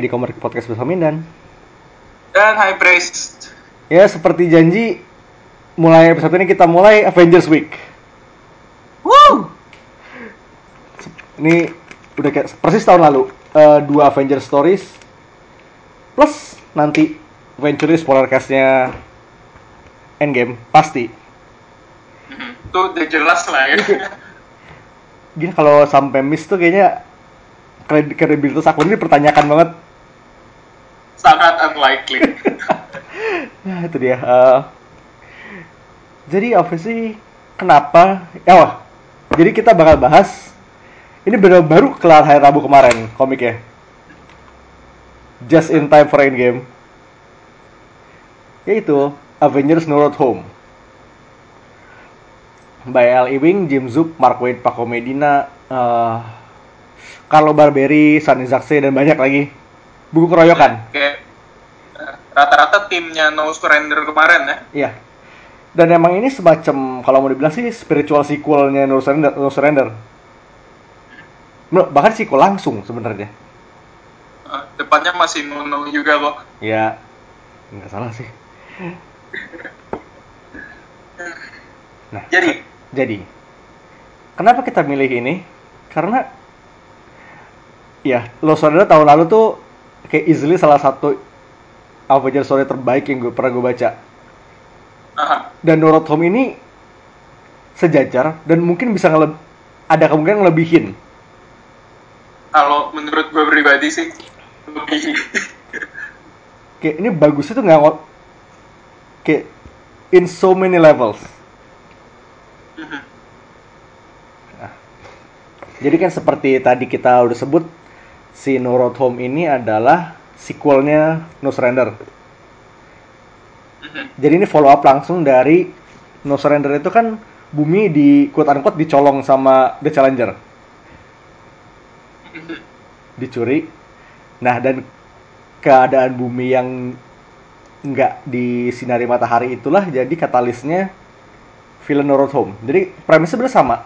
Di Komik Podcast bersama Mindan. Dan High Priest. Ya, seperti janji, mulai episode ini kita mulai Avengers Week. Woo! Ini udah kayak persis tahun lalu. Eh, dua Avengers Stories. Plus nanti eventually spoiler cast-nya Endgame. Pasti. Itu udah jelas lah ya. Gini kalau sampai miss tuh kayaknya kred- kredibilitas aku ini dipertanyakan banget. Sangat unlikely. Nah, itu dia. Eh, jadi sih kenapa? Ya wah. Jadi kita bakal bahas ini benar baru kelar hari Rabu kemarin komiknya. Just in time for Endgame. Yaitu Avengers No Road Home. By L. Ewing, Jim Zub, Mark Waid, Paco Medina, eh, Carlo Barberi, Sunny Zakse, dan banyak lagi. Buku keroyokan. Kayak rata-rata timnya No Surrender kemarin ya. Iya. Dan emang ini semacam kalau mau dibilang sih spiritual sequelnya No Surrender. No Surrender. Bahkan sequel langsung sebenarnya. Eh, depannya masih No No juga kok. Ya, nggak salah sih. Nah, Jadi, jadi kenapa kita milih ini? Karena ya No Surrender tahun lalu tuh kayak easily salah satu Avengers story terbaik yang gue pernah gue baca. aha, dan No Road Home ini sejajar dan mungkin bisa ngeleb ada kemungkinan ngelebihin. kalau menurut gue pribadi sih lebih Kayak ini bagus itu nggak kayak in so many levels. Nah, jadi kan seperti tadi kita udah sebut si No Road Home ini adalah sequelnya No Surrender. Jadi ini follow up langsung dari No Surrender itu kan bumi di quote unquote dicolong sama The Challenger. Dicuri. Nah, dan keadaan bumi yang nggak disinari matahari itulah jadi katalisnya villain No Road Home. Jadi premisnya sebenarnya sama.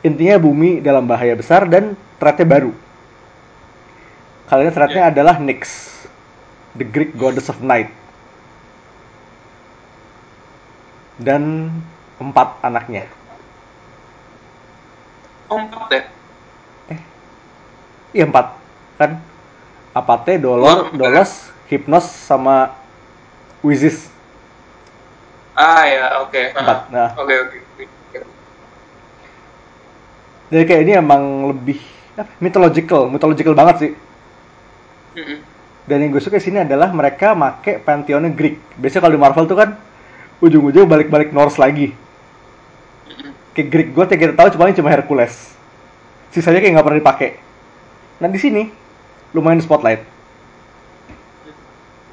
Intinya bumi dalam bahaya besar dan threatnya baru. Kali ini threatnya adalah Nyx, the Greek goddess of night. Dan empat anaknya. kompak deh. Iya empat kan? Apate, Dolor, Dolor, Dolos, Hypnos sama Wizis. Ah ya, oke. Empat, Aha. nah. Oke, oke. oke. Jadi kayak ini emang lebih apa, mythological, mythological banget sih. Dan yang gue suka di sini adalah mereka make pantheonnya Greek. Biasanya kalau di Marvel tuh kan ujung-ujung balik-balik Norse lagi. Kayak Greek god yang kita tahu cuma cuma Hercules. Sisanya kayak nggak pernah dipakai. Nah di sini lumayan spotlight.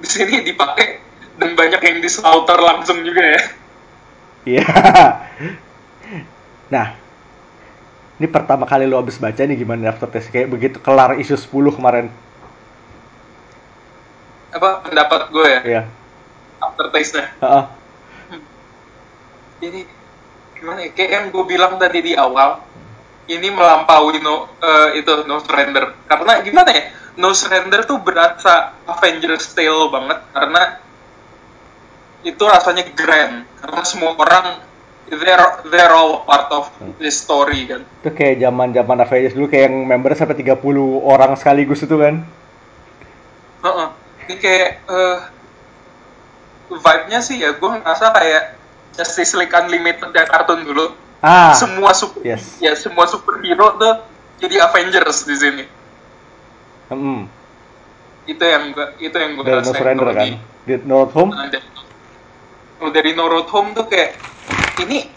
Di sini dipakai dan banyak yang di slaughter langsung juga ya. Iya. nah, ini pertama kali lo abis baca nih gimana aftertaste kayak begitu kelar isu 10 kemarin. Apa pendapat gue ya? Iya. Aftertaste-nya. Heeh. ini gimana ya? Kayak yang gue bilang tadi di awal, ini melampaui no eh, itu no surrender. Karena gimana ya? No surrender tuh berasa Avengers Tale banget karena itu rasanya grand karena semua orang they're they're all part of this story kan. Itu kayak zaman-zaman Avengers dulu kayak yang membernya sampai 30 orang sekaligus itu kan. Heeh. Ini kayak eh, vibe-nya sih ya gue ngerasa kayak Justice League Unlimited yang kartun dulu. Ah. Semua super yes. ya semua superhero tuh jadi Avengers di sini. Hmm. Itu yang gua itu yang gue Dari No Surrender kan. Di North Home. Ada. Kalau dari No Road Home tuh kayak ini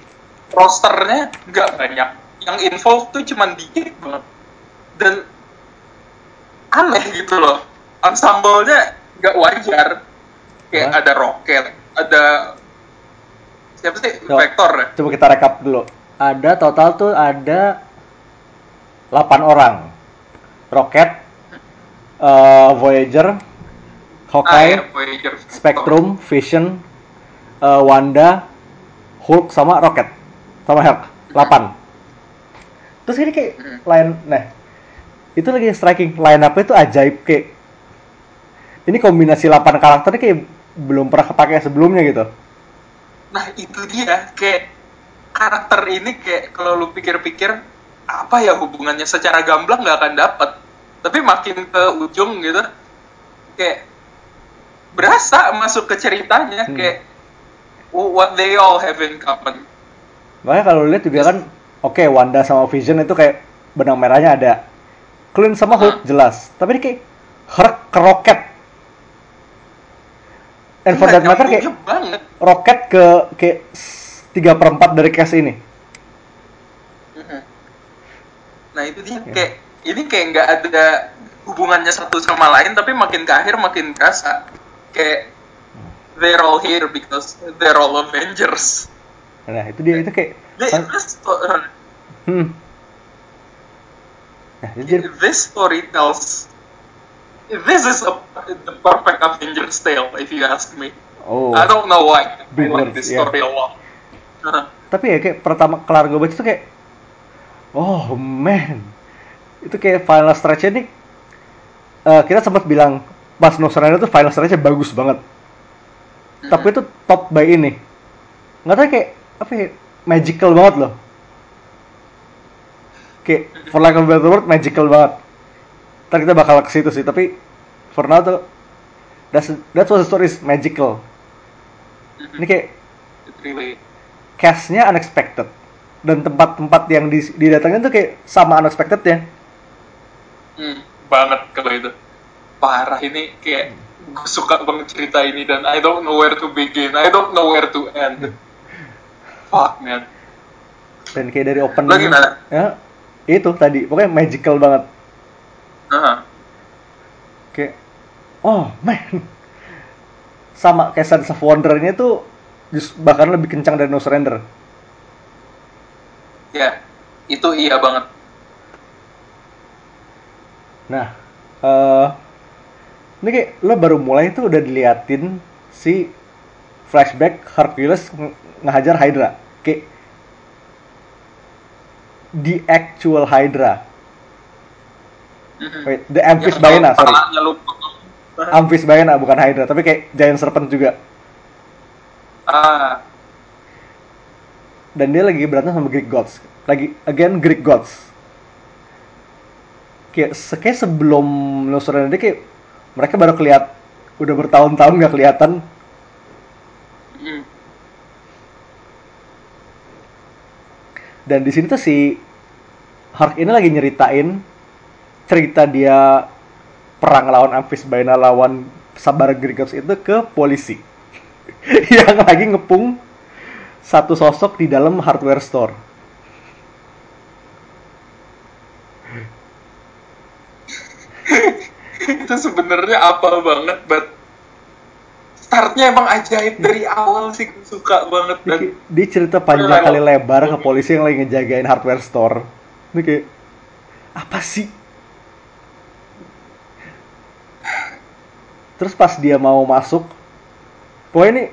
rosternya nggak banyak. Yang involved tuh cuman dikit banget. Dan aneh gitu loh. Ensemble-nya nggak wajar. Kayak Apa? ada Rocket, ada siapa sih? Coba. Vector ya? Coba kita rekap dulu. Ada total tuh ada 8 orang. Rocket, eh, Voyager, Ah, Hawkeye, ya, Voyager. Spectrum, Vision, eh, Wanda, Hulk sama Rocket sama Hulk 8 terus ini kayak Hmm. line nah itu lagi striking line up itu ajaib kayak ini kombinasi 8 karakter kayak belum pernah kepake sebelumnya gitu Nah itu dia kayak karakter ini kayak kalau lu pikir-pikir apa ya hubungannya secara gamblang nggak akan dapat. Tapi makin ke ujung gitu kayak berasa masuk ke ceritanya Hmm. kayak what they all have in common. makanya kalau lihat juga kan oke Wanda sama Vision itu kayak benang merahnya ada Clint sama Hulk Hmm. jelas tapi ini kayak Hulk ke Rocket and for that matter kayak banget. Rocket ke kayak tiga perempat dari cast ini. Nah itu dia kayak ini kayak nggak ada hubungannya satu sama lain tapi makin ke akhir makin kerasa kayak they're all here because they're all Avengers. nah itu dia itu kayak sto- hmm. nah, itu this story tells this is a, the perfect Avengers tale if you ask me. oh. I don't know why. Big I like this yeah. story a lot. Uh, tapi ya kayak pertama kelar gue baca tuh kayak oh man. Itu kayak final stretch ini eh, kita sempat bilang pas No Surrender tuh final stretch bagus banget. Tapi itu top by ini. Nggak tahu kayak apa ya magical banget loh. Kayak for lack of a better word magical banget ntar kita bakal ke situ sih tapi for now tuh that's that's what the story is magical. Ini kayak castnya unexpected. Dan tempat-tempat yang di- didatangin tuh kayak sama unexpected ya hmm, banget kalau itu. Parah ini kayak gue suka banget cerita ini dan I don't know where to begin. I don't know where to end. Fuck man. Dan kayak dari opening Lo gimana? ya itu tadi. Pokoknya magical banget Heeh. kayak oh man. Sama kayak Sense of Wonder-nya tuh just- bahkan lebih kencang dari No Surrender. Ya itu iya banget. Nah eh ini kayak lo baru mulai tuh udah diliatin si flashback Hercules nge- ngehajar Hydra. Kayak the actual Hydra. Wait, the Amphisbaena, Yang sorry. kepalanya lu Amphisbaena bukan Hydra, tapi kayak giant serpent juga. ah Dan dia lagi berantem sama Greek gods. Lagi again Greek gods. Kayak, se- kayak sebelum No Surrender dia kayak mereka baru keliat udah bertahun-tahun nggak kelihatan. mm, Dan di sini tuh si Hark ini lagi nyeritain cerita dia perang lawan Amphisbaena lawan Sabar Greek gods itu ke polisi. yang lagi ngepung satu sosok di dalam hardware store. itu sebenarnya apa banget but startnya emang ajaib dari awal sih suka banget dan dia cerita panjang kali lebar ke polisi yang lagi ngejagain hardware store. Ini kayak apa sih? Terus pas dia mau masuk, pokoknya ini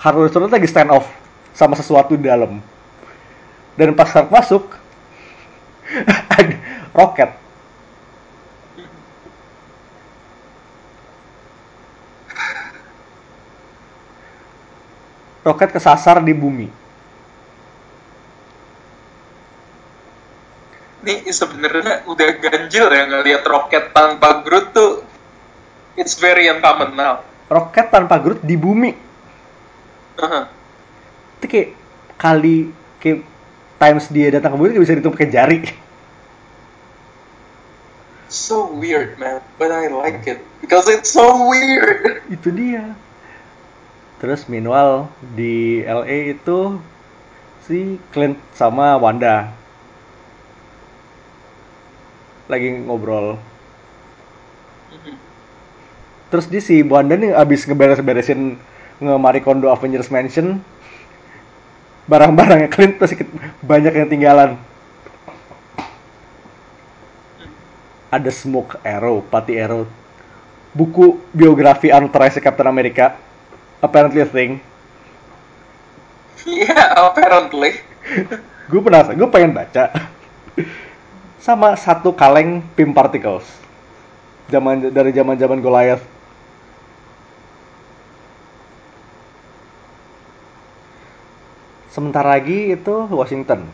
hardware store lagi stand off sama sesuatu di dalam. Dan pas Hark masuk, ada roket. Roket kesasar di bumi. ini sebenarnya udah ganjil ya ngelihat roket tanpa Groot tuh it's very uncommon now. Roket tanpa Groot di bumi. Heeh. itu kayak kali kayak times dia datang ke bumi kayak bisa dihitung pakai jari. So weird man. But I like it because it's so weird. Itu dia. Terus meanwhile di LA itu si Clint sama Wanda. Lagi ngobrol terus dia si Wanda nih abis ngeberes-beresin nge Kondo Avengers Mansion barang-barangnya Clint ke- banyak yang tinggalan. Ada smoke arrow, party arrow. Buku biografi unauthorized Captain America. Apparently a thing. Iya, apparently. gue penasaran gue pengen baca. Sama satu kaleng pim particles. Zaman dari zaman zaman Goliath sementara lagi itu Washington.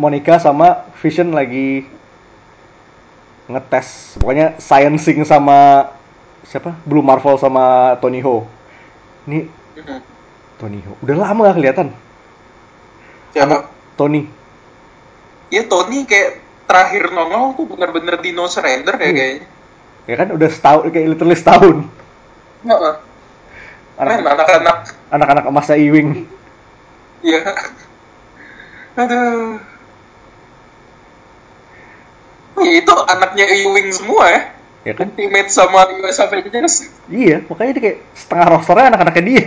Monica sama Vision lagi ngetes. Pokoknya sciencing sama siapa? Blue Marvel sama Tony Ho. Ini. Tony Ho. Udah lama gak kelihatan. Siapa? Tony. Ya Tony kayak terakhir nongol tuh bener-bener di No Surrender ya Hmm. kayaknya. ya kan udah setahun kayak literally setahun. Anak-anak. Anak-anak emasnya Ewing ya. Aduh. Ya, itu anaknya Ewing semua ya. ya kan Ultimate sama US Avengers. iya makanya dia kayak setengah rosternya anak-anaknya dia.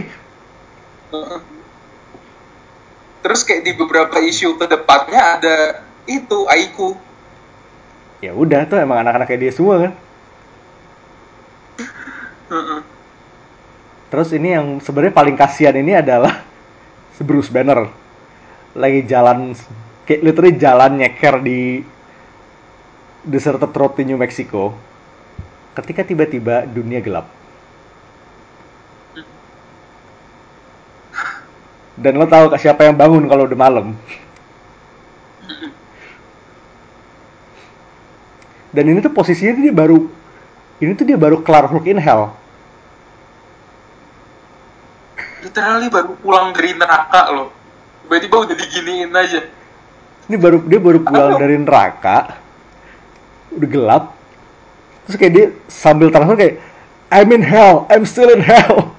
Terus kayak di beberapa isu ke depannya ada itu Aiku. ya udah tuh emang anak-anaknya dia semua kan terus ini yang sebenarnya paling kasihan ini adalah Bruce Banner lagi jalan kayak literally jalan nyeker di deserted road di New Mexico ketika tiba-tiba dunia gelap. Dan lo tahu siapa yang bangun kalau udah malam? Dan ini tuh posisinya dia baru ini tuh dia baru kelar Hulk in Hell Literally baru pulang dari neraka loh. Tiba-tiba udah diginiin aja. Ini baru dia baru pulang Halo. dari neraka, udah gelap, terus kayak dia sambil transfer kayak I'm in hell, I'm still in hell.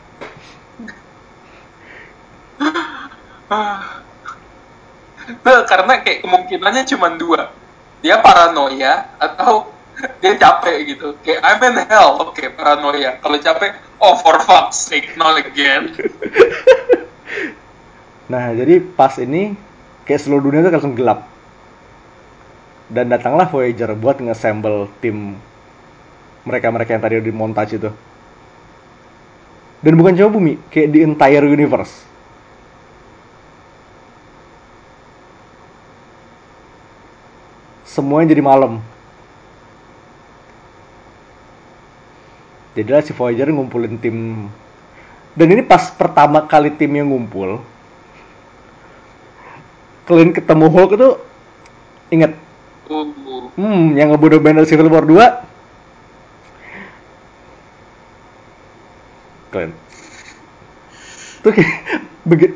Nah, karena kayak kemungkinannya cuma dua. Dia paranoia atau dia capek gitu. Kayak I'm in hell, oke paranoia. Kalau capek, oh for fuck's sake, not again. Nah jadi pas ini kayak seluruh dunia tuh langsung gelap. Dan datanglah Voyager buat nge-assemble tim mereka-mereka yang tadi di montage itu. Dan bukan cuma bumi, kayak di entire universe. Semuanya jadi malam. Jadilah si Voyager ngumpulin tim. Dan ini pas pertama kali timnya ngumpul, kalian ketemu Hulk itu inget Uh, hmm yang ngebunuh Banner Civil War 2 kalian tuh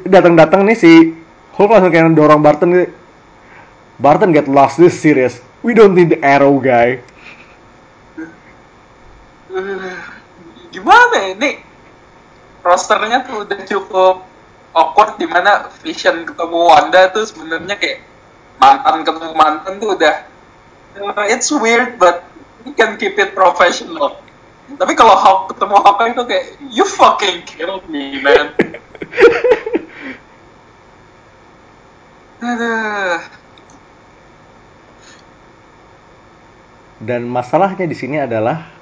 datang-datang nih si Hulk langsung kayak dorong Barton gitu. Barton get lost this serious. We don't need the arrow guy uh, gimana ya? ini? Rosternya tuh udah cukup awkward di mana Vision ketemu Wanda tuh sebenarnya kayak mantan ketemu mantan tuh udah uh, it's weird but we can keep it professional. Tapi kalau Hulk ketemu Hawkeye itu kayak you fucking killed me man. Dan masalahnya di sini adalah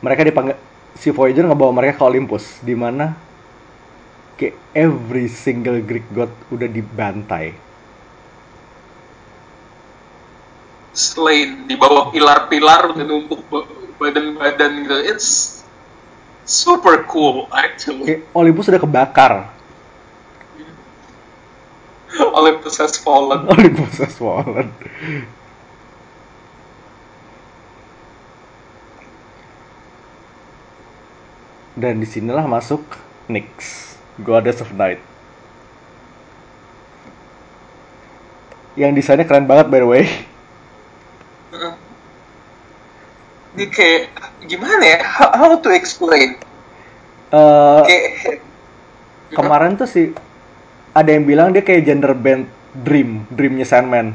mereka dipanggil si Voyager ngebawa mereka ke Olympus di mana kayak every single Greek god udah dibantai Slain di bawah pilar-pilar udah numpuk ba- badan-badan gitu. It's super cool actually. kayak Olympus udah kebakar Olympus has fallen. Olympus has fallen dan di sinilah masuk Nyx Goddess of Night yang desainnya keren banget by the way Ini kayak gimana ya? How, how to explain? Kayak kemarin tuh sih ada yang bilang dia kayak gender band Dream, Dreamnya Sandman.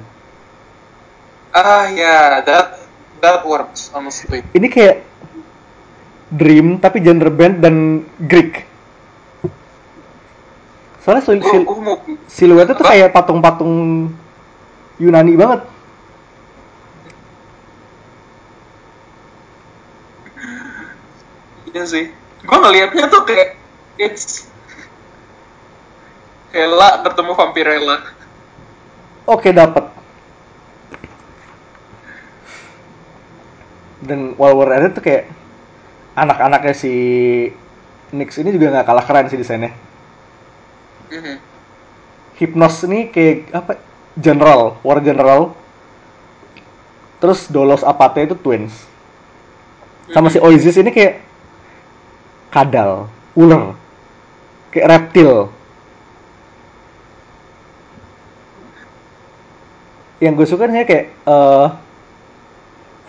ah ya that that works honestly. Ini kayak Dream tapi gender band dan Greek. Soalnya sil- sil- mau siluetnya tuh kayak patung-patung Yunani banget. Iya sih. Gue ngelihatnya tuh kayak it's Hela ketemu Vampirella. Oke dapet. Dan while we're at it tuh kayak anak-anaknya si Nix ini juga nggak kalah keren sih desainnya. Mhm. Hypnos ini kayak apa? General, War General. Terus Dolos Apate itu twins. Sama si Oasis ini kayak kadal, ular, kayak reptil. Yang gue suka nih kayak eh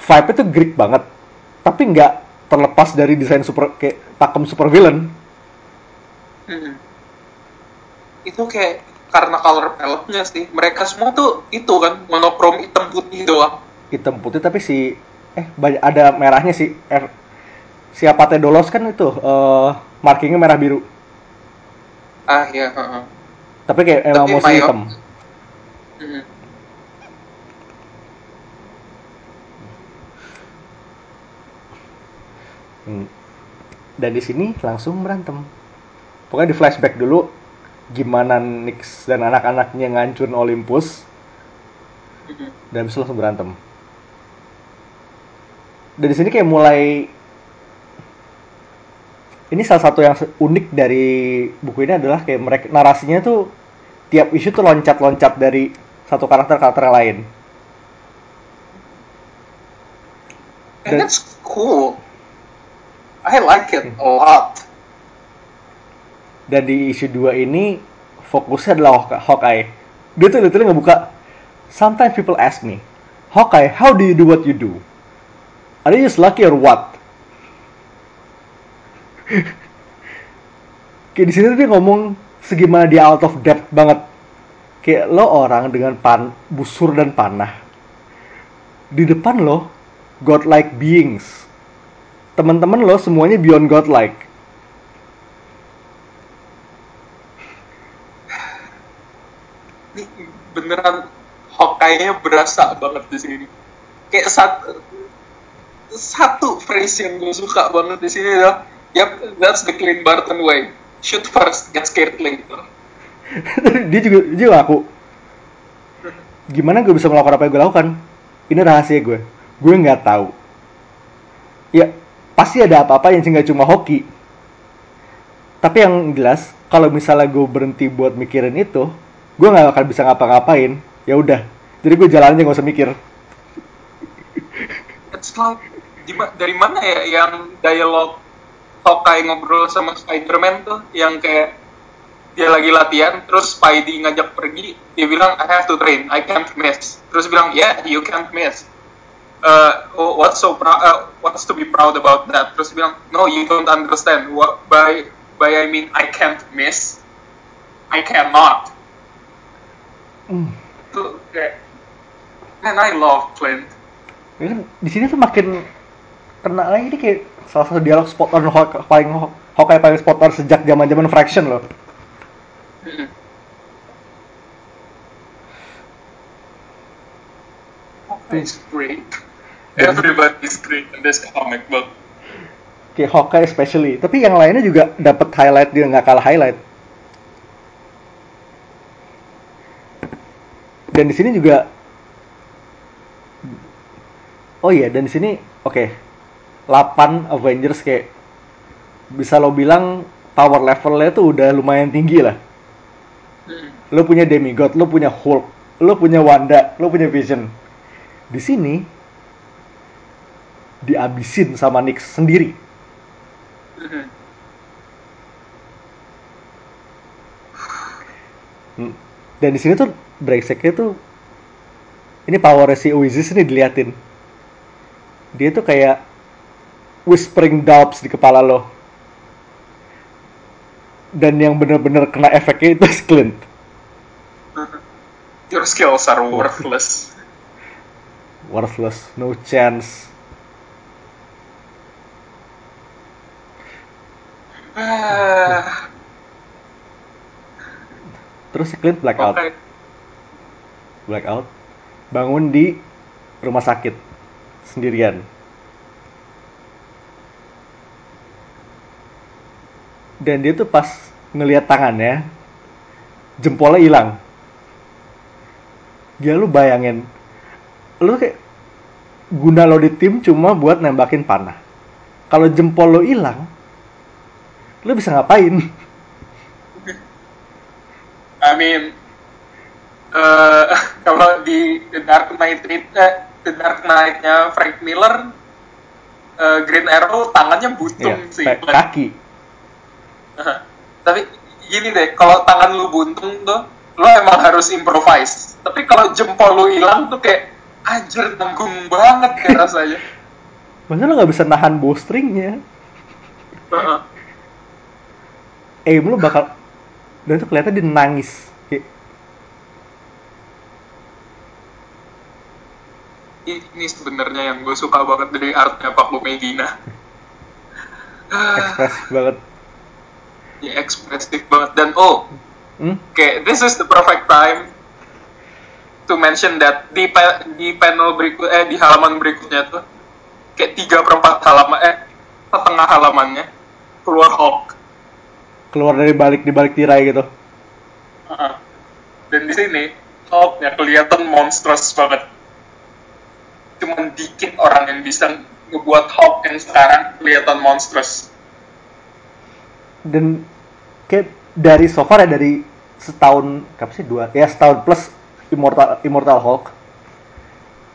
vibe itu Greek banget, tapi nggak terlepas dari desain super kayak pakem super villain. Mhm. Itu kayak karena color palette-nya sih. Mereka semua tuh itu kan monokrom hitam putih doang. hitam putih tapi si eh banyak ada merahnya sih eh, si Apate Dolos kan itu eh markingnya merah biru Ah iya. heeh. tapi kayak emang Tapi mostly hitam Mhm. Hmm. dan di sini langsung berantem. Pokoknya di flashback dulu gimana Nyx dan anak-anaknya ngancurin Olympus. Dan habis itu langsung berantem. Dan di sini kayak mulai ini salah satu yang unik dari buku ini adalah kayak mereka narasinya tuh tiap isu tuh loncat-loncat dari satu karakter ke karakter lain. And that's cool. I like it a lot. dan di isu 2 ini fokusnya adalah Hawk- Hawkeye. Dia tuh literally ngebuka sometimes people ask me Hawkeye how do you do what you do? Are you just lucky or what kayak di sini dia ngomong segimana dia out of depth banget. Kayak lo orang dengan pan busur dan panah. Di depan lo godlike beings teman-teman lo semuanya beyond godlike Ini beneran Hawkeye-nya berasa banget di sini. Kayak satu satu phrase yang gue suka banget di sini adalah, yep, that's the Clint Barton way. Shoot first, get scared later. dia juga dia juga aku gimana gue bisa melakukan apa yang gue lakukan ini rahasia gue gue nggak tahu pasti ada apa-apa yang nggak cuma hoki tapi yang jelas kalau misalnya gue berhenti buat mikirin itu gue nggak akan bisa ngapa-ngapain ya udah jadi gue jalan aja nggak usah mikir It's like, dari mana ya yang dialog Hawkeye ngobrol sama Spider-Man tuh, yang kayak dia lagi latihan, terus Spidey ngajak pergi, dia bilang, I have to train, I can't miss. Terus bilang, yeah, you can't miss. Uh, oh, what's so proud? Uh, what's to be proud about that? Terus bilang, no, you don't understand. What by by I mean I can't miss. I cannot. Hmm. Kayak, man, I love Clint. Kan, di sini tuh makin kena lagi ini kayak salah satu dialog spot on Hawk- paling Hawkeye paling spot on sejak zaman zaman Fraction loh Mm-mm. Hawkeye's great. Everybody's great in this comic book. kayak Hawkeye especially. Tapi yang lainnya juga dapat highlight dia nggak kalah highlight. Dan di sini juga oh iya dan di sini oke. 8 Avengers kayak bisa lo bilang power levelnya tuh udah lumayan tinggi lah. Mm. lo punya demigod lo punya Hulk lo punya Wanda lo punya Vision. Di sini diabisin sama Nyx sendiri. Hmm. Dan di sini tuh brengseknya tuh ini power si Oasis ini diliatin. Dia tuh kayak whispering doubts di kepala lo. Dan yang bener-bener kena efeknya itu Clint. Your skills are worthless. Worthless, no chance. Ah, Terus si Clint blackout, Oke. blackout, bangun di rumah sakit. Sendirian. dan dia tuh pas ngelihat tangannya jempolnya hilang. Ya lu bayangin lu kayak guna lo di tim cuma buat nembakin panah. Kalau jempol lo hilang lu bisa ngapain I mean, eh kalau di The Dark Knight eh, The Dark Knight-nya Frank Miller, eh, Green Arrow tangannya buntung Iya, sih. kaki Tapi gini deh, kalau tangan lu buntung tuh, lu emang harus improvise. Tapi kalau jempol lu hilang tuh kayak anjir tanggung banget kayak rasanya. Maksudnya lo nggak bisa nahan bowstringnya Heeh. Aim lu bakal dan itu kelihatan dia nangis Kayak, ini sebenarnya yang gue suka banget dari artnya Pak Medina. Ah, ekspresif banget ya ekspresif banget dan oh hmm? Oke, this is the perfect time to mention that di pa- di panel berikut eh di halaman berikutnya tuh kayak tiga perempat halaman eh setengah halamannya keluar Hulk. Keluar dari balik di balik tirai gitu Heeh. Dan di sini Hulknya kelihatan monstrous banget. Cuman dikit orang yang bisa ngebuat Hulk yang sekarang kelihatan monstrous. dan kayak dari so far ya dari setahun apa sih dua ya setahun plus immortal immortal Hulk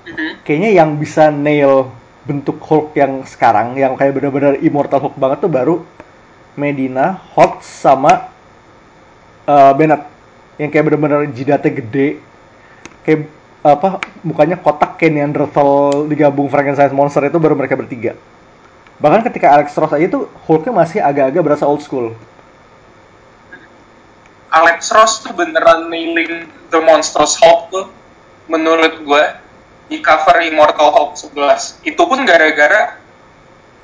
Mhm. kayaknya yang bisa nail bentuk Hulk yang sekarang yang kayak bener-bener immortal Hulk banget tuh baru Medina, Hulk sama eh, Bennett. Yang kayak bener-bener jidatnya gede. Kayak apa mukanya kotak kayak Neanderthal digabung Frankenstein monster itu baru mereka bertiga. Bahkan ketika Alex Ross aja tuh Hulknya masih agak-agak berasa old school. Alex Ross tuh beneran nailing The Monstrous Hulk tuh menurut gue di cover Immortal Hulk 11 itu pun gara-gara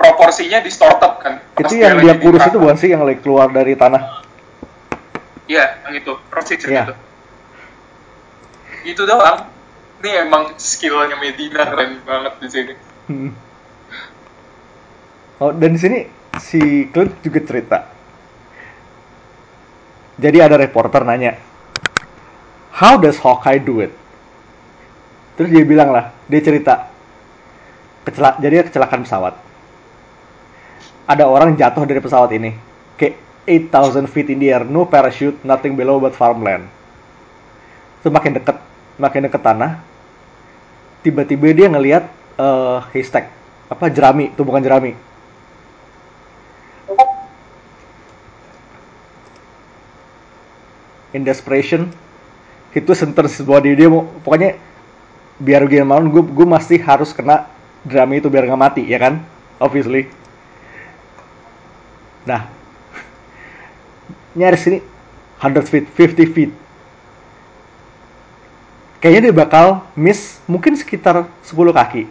proporsinya distorted kan itu yang dia kurus itu bukan sih yang lagi keluar dari tanah iya yang itu persis Iya. itu itu doang ini emang skillnya Medina keren banget di sini Hmm. Oh, dan di sini si Clint juga cerita. Jadi ada reporter nanya, How does Hawkeye do it? Terus dia bilang lah, dia cerita, Kecela jadi kecelakaan pesawat. Ada orang jatuh dari pesawat ini, kayak 8,000 feet in the air, no parachute, nothing below but farmland. Terus makin deket, makin deket tanah, tiba-tiba dia ngelihat eh haystack. Apa jerami tumbukan jerami. In desperation itu sentence body dia mau pokoknya biar gimana gue gue masih harus kena jerami itu biar nggak mati ya kan? Obviously nah nyaris ini 100 feet 50 feet. Kayaknya dia bakal miss mungkin sekitar 10 kaki.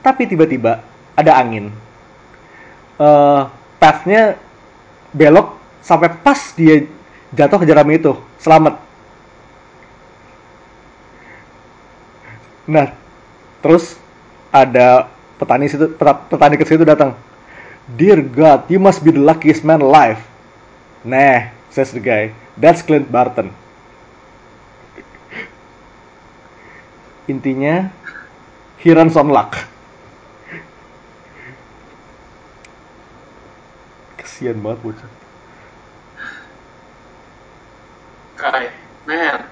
Tapi tiba-tiba ada angin. Eh pathnya belok sampai pas dia jatuh ke jerami itu. Selamat. Nah terus ada petani situ peta- petani ke situ datang dear God you must be the luckiest man alive. Nah says the guy. That's Clint Barton. Intinya he runs on luck. Kasian banget bocah. Kai man.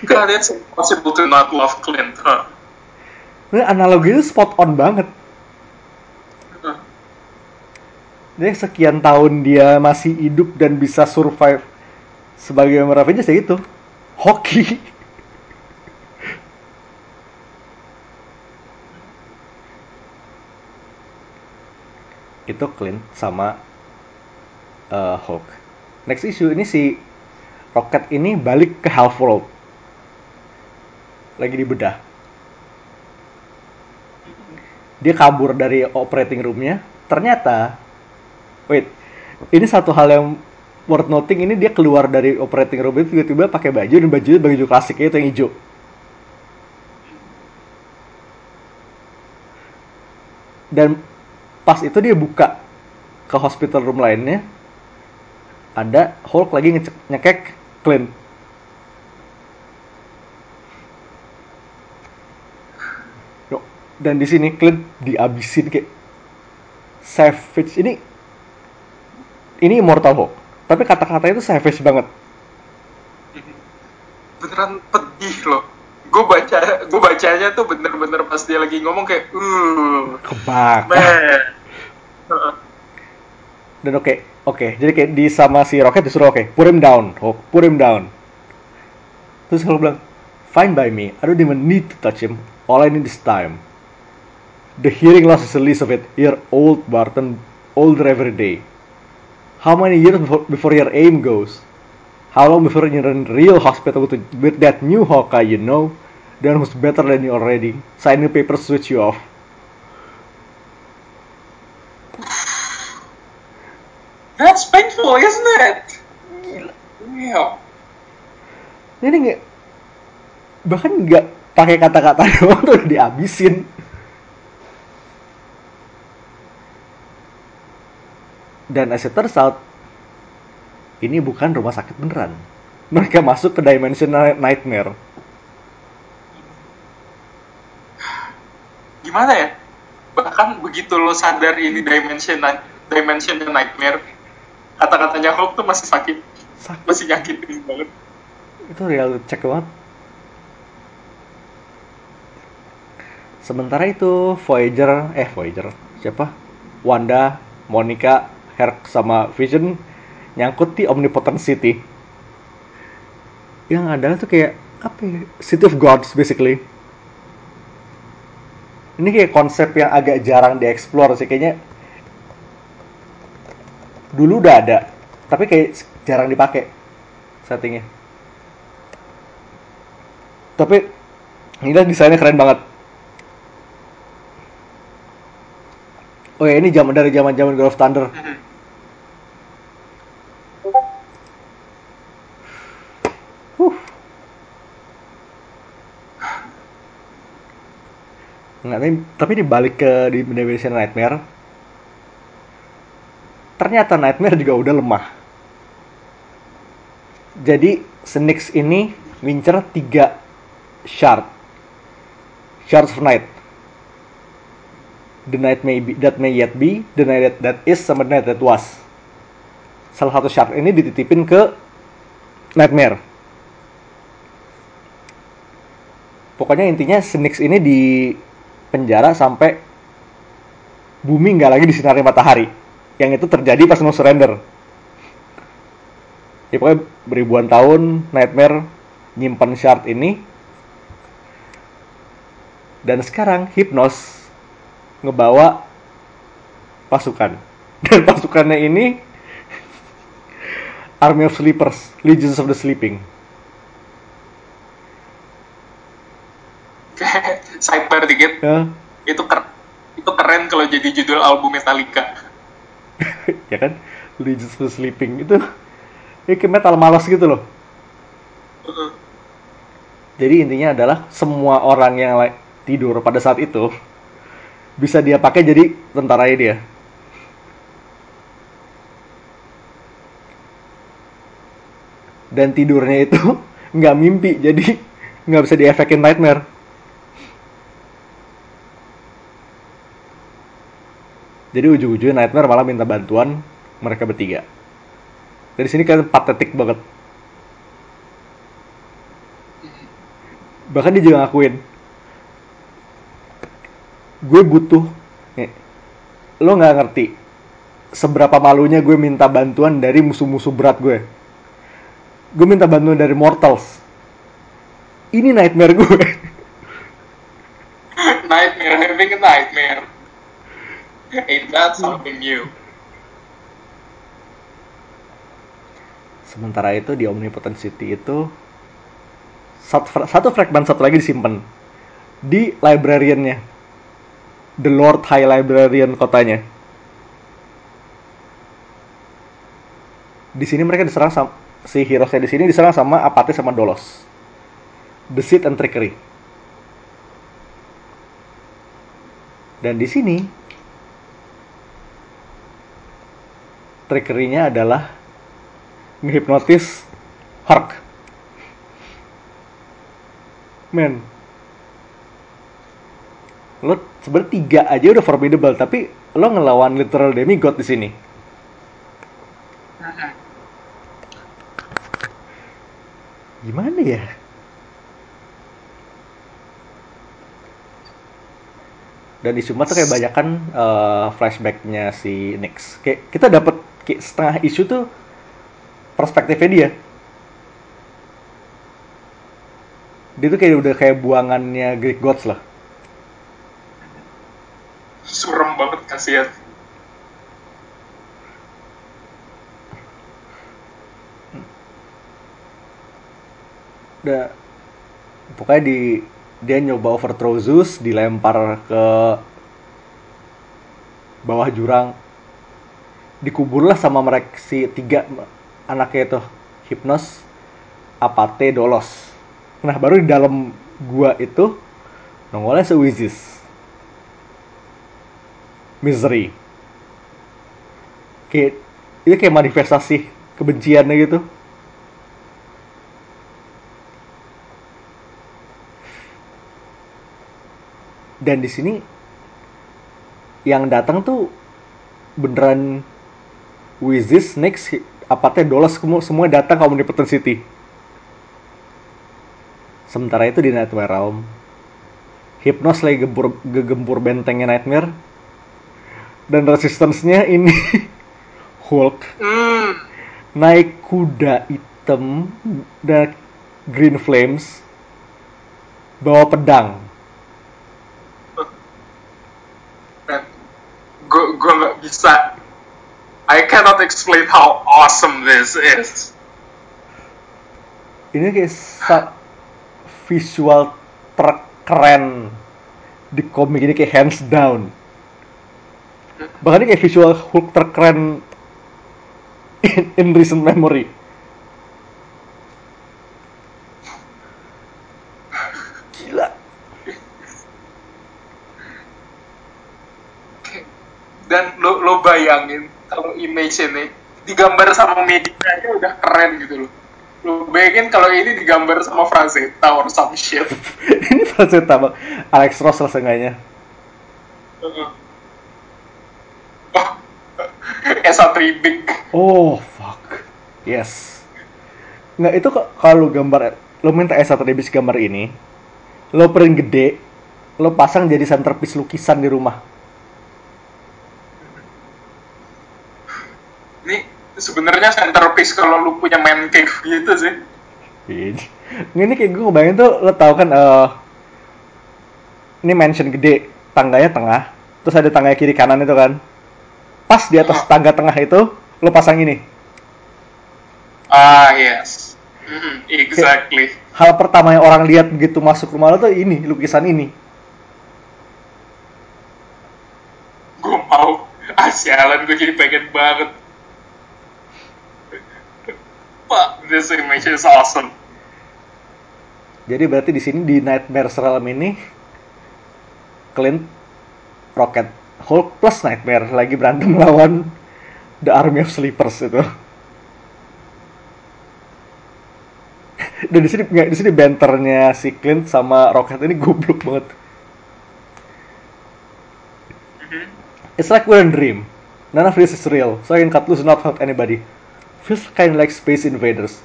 God, it's impossible to not love Clint, huh? Ini analoginya spot on banget. Dia sekian tahun dia masih hidup dan bisa survive sebagai member Avengers ya itu hoki. itu Clint sama eh, Hulk. Next issue ini si Rocket ini balik ke Half World. Lagi dibedah. Dia kabur dari operating roomnya. Ternyata, wait, ini satu hal yang worth noting. Ini dia keluar dari operating room itu tiba-tiba pakai baju dan bajunya baju klasiknya itu yang hijau. dan pas itu dia buka ke hospital room lainnya ada Hulk lagi ngecek nyekek Clint dan di sini Clint diabisin kayak savage. Ini ini immortal Hulk tapi kata-kata itu savage banget. Beneran pedih loh. Gue baca gue bacanya tuh bener-bener pas dia lagi ngomong kayak uh Heeh. dan oke oke. Jadi kayak di sama si Rocket disuruh oke put him down Hulk put him down. Terus Hulk bilang fine by me. I don't even need to touch him. All I need is time the hearing loss is the least of it. You're old Barton. Older every day. How many years before, before your aim goes? How long before you're in real hospital with, with that new Hawkeye you know? Then who's better than you already? Sign the paper switch you off. That's painful isn't it? Iya. ini nggak bahkan nggak pakai kata-kata doang tuh udah dihabisin dan as it turns out ini bukan rumah sakit beneran. Mereka masuk ke dimension nightmare. Gimana ya? Bahkan begitu lo sadar ini dimension dimension nightmare kata-katanya Hulk tuh masih sakit. Sakit. masih nyakitin banget. Itu real check banget. Sementara itu Voyager eh Voyager siapa? Wanda Monica Herc sama Vision nyangkut di Omnipotent City. Yang ada tuh kayak apa ya City of Gods basically. Ini kayak konsep yang agak jarang dieksplor sih kayaknya. Dulu udah ada tapi kayak jarang dipakai settingnya. Tapi ini desainnya keren banget. Oh ya ini zaman dari zaman zaman of Thunder. Mhm. Huh. Nggak, tapi, tapi dibalik ke di Dimension Nightmare, ternyata Nightmare juga udah lemah. Jadi Snakes ini ngincer tiga shard. Shards of Night. The night may be, that may yet be, the night that, that is, sama the night that was. Salah satu shard ini dititipin ke Nightmare. Pokoknya intinya Snakes ini di penjara sampai bumi nggak lagi disinari matahari. Yang itu terjadi pas no surrender. Ya pokoknya beribuan tahun Nightmare nyimpan shard ini. Dan sekarang Hypnos ngebawa pasukan. Dan pasukannya ini Army of Sleepers, Legions of the Sleeping. sidebar dikit Ya, itu keren itu keren kalau jadi judul album Metallica ya kan? Legions of the Sleeping itu ya kayak metal malas gitu loh. Jadi intinya adalah semua orang yang tidur pada saat itu bisa dia pakai jadi tentaranya dia. Dan tidurnya itu nggak mimpi, jadi nggak bisa diefekin nightmare. Jadi ujung-ujungnya nightmare malah minta bantuan mereka bertiga. Dari sini kan patetik banget. Bahkan dia juga ngakuin, gue butuh nih, lo nggak ngerti seberapa malunya gue minta bantuan dari musuh-musuh berat gue gue minta bantuan dari mortals ini nightmare gue nightmare having a nightmare ain't that something new. Sementara itu di Omnipotent City itu satu, satu fragment satu lagi disimpan di librariannya. The Lord High Librarian kotanya. Di sini mereka diserang sama si heroesnya di sini diserang sama Apathy sama Dolos. Deceit and Trickery. Dan di sini trickery-nya adalah ngehipnotis Hulk. Men, lo sebenarnya tiga aja udah formidable, tapi lo ngelawan literal demigod di sini. Gimana ya? Dan di Suma tuh kayak banyak kan flashbacknya si Nix. Kayak kita dapat kayak setengah isu tuh perspektifnya dia. Dia tuh kayak udah kayak buangannya Greek Gods lah. Surem banget kasihan. Udah pokoknya di dia nyoba overthrow Zeus dilempar ke bawah jurang dikuburlah sama mereka si tiga anaknya itu Hypnos, Apate, Dolos. Nah baru di dalam gua itu nongolnya si Wizis. Misery. Kayak itu kayak manifestasi kebenciannya gitu. Dan di sini yang datang tuh beneran Wizis, Next, apatnya Dolos semua semua datang ke Omnipotent City. Sementara itu di Nightmare Realm, Hypnos lagi gempur, gegempur bentengnya Nightmare dan resistance-nya ini Hulk Hmm. naik kuda hitam dan green flames bawa pedang gue gue nggak bisa. I cannot explain how awesome this is. ini kayak visual terkeren di komik ini kayak hands down. Bahkan ini kayak visual Hulk terkeren in, in recent memory. Gila. Dan lo lo bayangin kalau image ini digambar sama media aja udah keren gitu loh. Lo bayangin kalau ini digambar sama Frazetta or some shit. ini faceta bang Alex Ross lah seenggaknya Esa Tribik. Oh fuck. Yes. Nggak itu kalau gambar lo minta S1 bis gambar ini, lo print gede, lo pasang jadi centerpiece lukisan di rumah. Ini sebenarnya centerpiece kalau lu punya man cave gitu sih. Ih, Ini kayak gue ngebayangin tuh lo tau kan eh ini mansion gede, tangganya tengah, terus ada tangga kiri kanan itu kan. Pas di atas tangga tengah itu lo pasang ini. Ah yes, exactly. Hal pertama yang orang lihat begitu masuk rumah lo tuh ini, lukisan ini. Gue mau. Ah sialan gue jadi pengen banget. Fuck, this image is awesome. Jadi berarti di sini di Nightmare Realm ini Clint, Rocket, Hulk plus Nightmare lagi berantem lawan The Army of Sleepers itu. Dan di sini di sini banternya si Clint sama Rocket ini goblok banget. Mhm. It's like we're in dream. None of this is real, so I can cut loose not hurt anybody. Feels kind of like Space Invaders.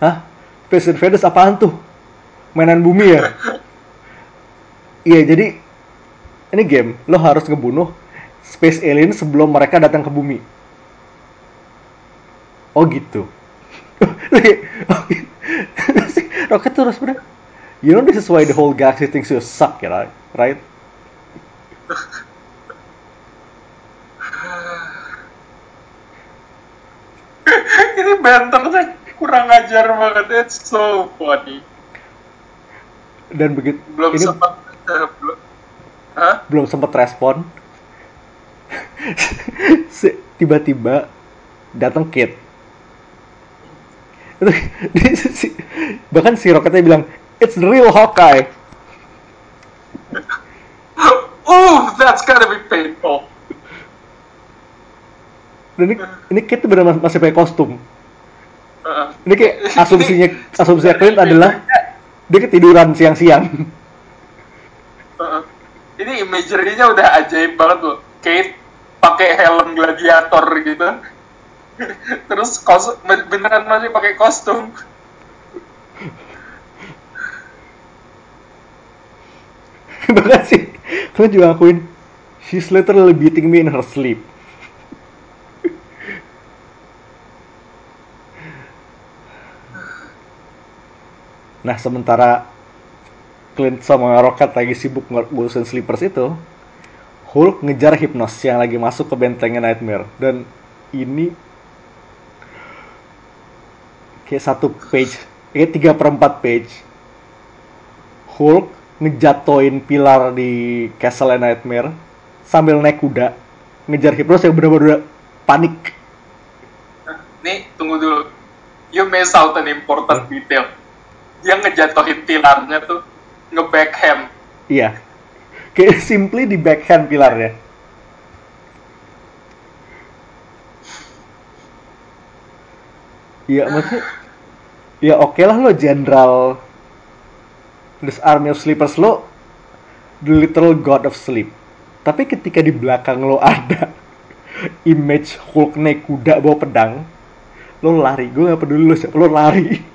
Hah? Space Invaders apaan tuh? Mainan bumi ya? Iya, jadi ini game, lo harus ngebunuh space alien sebelum mereka datang ke bumi. Oh gitu. Rocket terus bener. You know this is why the whole galaxy thinks you suck, ya, right? right? Ini banternya kurang ajar banget. It's so funny. Dan begitu Belum ini sempat. eh, belum. Hah? belum sempat respon. Tiba-tiba datang Kit. Bahkan si Rocketnya bilang, It's the real Hawkeye. Oh, that's gotta be painful. Dan ini, ini tuh benar masih pakai kostum. Heeh. Ini kayak asumsinya asumsinya Clint adalah dia ketiduran siang-siang. Heeh. Ini imagery-nya udah ajaib banget loh. Kate pakai helm gladiator gitu. Terus kos beneran masih pakai kostum. Bahkan sih, Clint juga ngakuin she's literally beating me in her sleep. Nah, sementara Clint sama Rocket lagi sibuk ngurusin Sleepers itu, Hulk ngejar Hypnos yang lagi masuk ke bentengnya Nightmare. Dan ini kayak satu page, kayak tiga per empat page. Hulk ngejatoin pilar di Castle Nightmare sambil naik kuda ngejar Hypnos yang bener-bener panik. Nih, tunggu dulu. You miss out an important detail. Dia ngejatuhin pilarnya tuh nge-backhand. Iya. Kayak simply di backhand pilarnya. Iya, maksudnya ya oke lah lo jenderal this army of sleepers lo the literal god of sleep. Tapi ketika di belakang lo ada image Hulk naik kuda bawa pedang, lo lari. Gue gak peduli lo siapa, lo lari.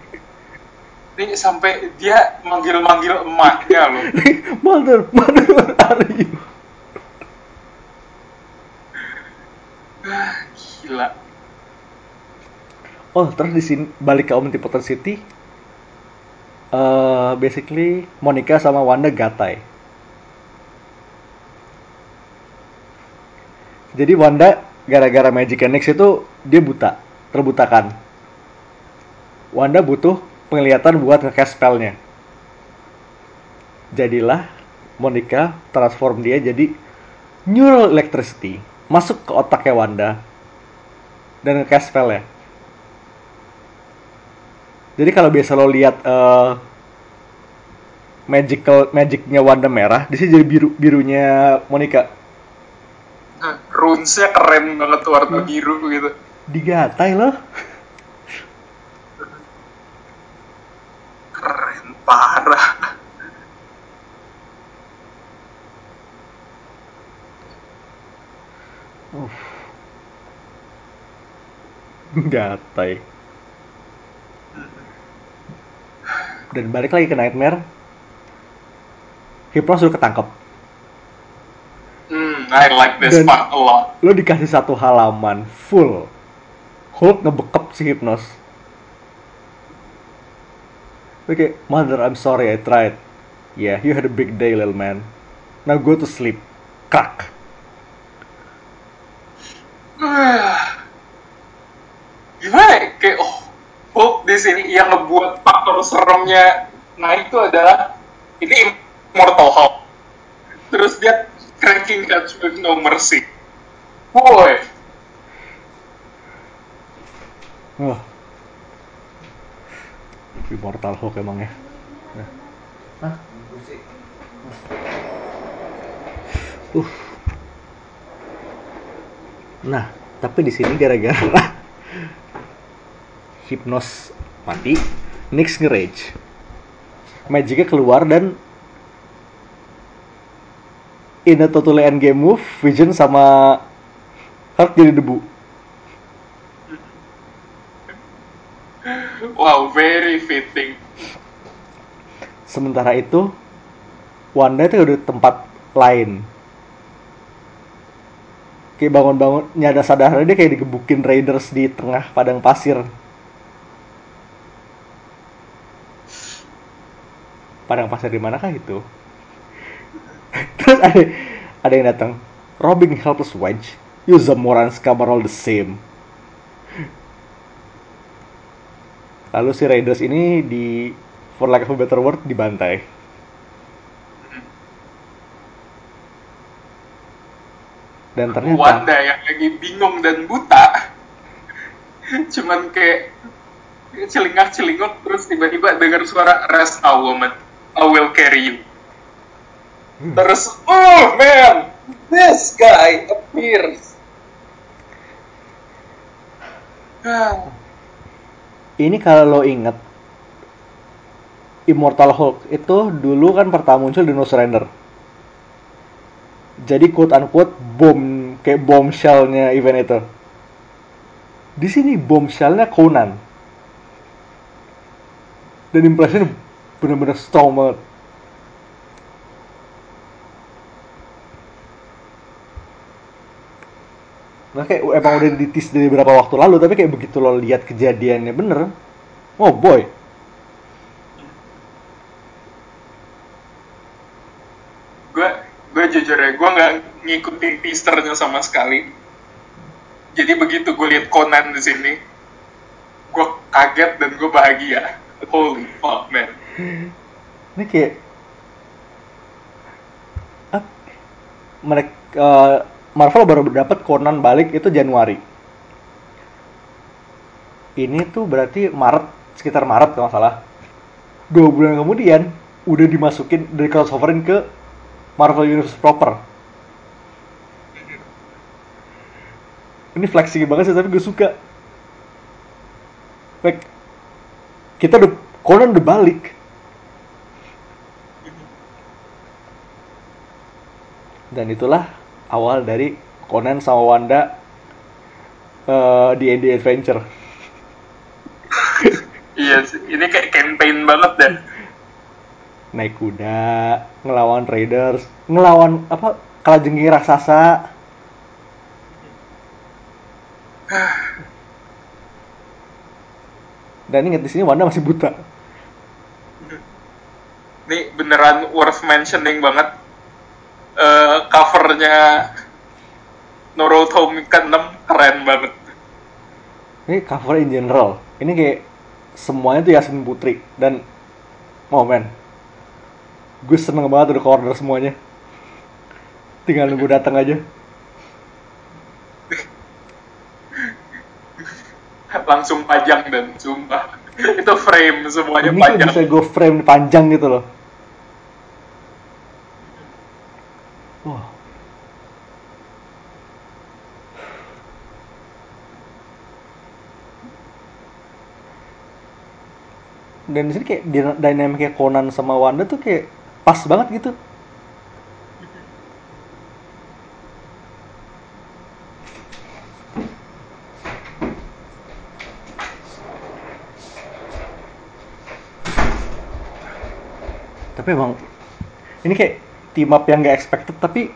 Nih sampai dia manggil-manggil emaknya loh. mother, mother, where are you? Gila. Oh, terus di sini balik ke Omnipotent City. eh basically Monica sama Wanda gatai. Jadi Wanda gara-gara Magic Nix itu dia buta, terbutakan. Wanda butuh penglihatan buat nge-cast spellnya. Jadilah Monica transform dia jadi neural electricity masuk ke otaknya Wanda dan nge-cast spellnya. Jadi kalau biasa lo lihat eh, magical magicnya Wanda merah, di sini jadi biru birunya Monica Runesnya keren banget warna biru gitu. digatai loh. Keren parah. Gatai. Dan balik lagi ke Nightmare. Hypnos udah ketangkep. Hmm, I like this Dan- part a lot. Lo dikasih satu halaman full. Hulk ngebekep si Hypnos. Oke, Mother, I'm sorry I tried. Yeah, you had a big day, little man. Now go to sleep. Krak. Gimana ya? Kayak oh, Hulk di sini yang ngebuat faktor seremnya naik itu adalah ini Immortal Hulk. Terus dia cracking heads with no mercy. Boy, Oh. Immortal Hulk emang ya. Nah. Uh. Nah, tapi di sini gara-gara Hypnos mati, Nyx nge-rage. Magicnya keluar dan in a totally endgame move, Vision sama Hulk jadi debu. Wow, very fitting. Sementara itu, Wanda itu udah tempat lain. Kayak bangun-bangun, nyada sadar dia kayak digebukin Raiders di tengah padang pasir. Padang pasir di manakah itu? Terus ada, ada yang datang. Robbing helpless wench. You Zamoran scum are all the same. Lalu si Raiders ini di For Lack of a Better Word dibantai. Dan ternyata Wanda yang lagi bingung dan buta. Cuman kayak celingak-celinguk terus tiba-tiba dengar suara rest a woman. I will carry you. Terus, oh man, this guy appears. Ini kalau lo inget Immortal Hulk itu dulu kan pertama muncul di No Surrender. Jadi quote unquote bom kayak bombshellnya event itu. Di sini bombshellnya Conan. Dan impression bener-bener strong banget. Nah kayak emang udah ditis dari beberapa waktu lalu tapi kayak begitu lo lihat kejadiannya bener, oh boy, gue gue jujur ya gue nggak ngikutin teasernya sama sekali. Jadi begitu gue lihat Conan di sini gue kaget dan gue bahagia. Holy fuck man. Ini kayak ah, mereka Marvel baru dapat Conan balik itu Januari. Ini tuh berarti Maret sekitar Maret kalau salah. Dua bulan kemudian udah dimasukin dari crossoverin ke Marvel Universe proper. Ini flexing banget sih tapi gue suka. Like, kita udah Conan udah balik. Dan itulah awal dari Conan sama Wanda eh, di Indie Adventure. iya sih ini kayak campaign banget deh Naik kuda, ngelawan Raiders, ngelawan apa? Kalajengking raksasa. Dan ingat di sini Wanda masih buta. ini beneran worth mentioning banget Eh, covernya Home ke-6 keren banget Ini cover in general. Ini kayak semuanya tuh Yasmin Putri dan oh man, gue seneng banget udah order semuanya. Tinggal nunggu datang aja. langsung pajang dan sumpah itu frame semuanya Ini tuh pajang bisa gue frame panjang gitu loh. Wah. Dan di sini kayak di- dynamicnya Conan sama Wanda tuh kayak pas banget gitu. Tapi emang ini kayak team up yang gak expected tapi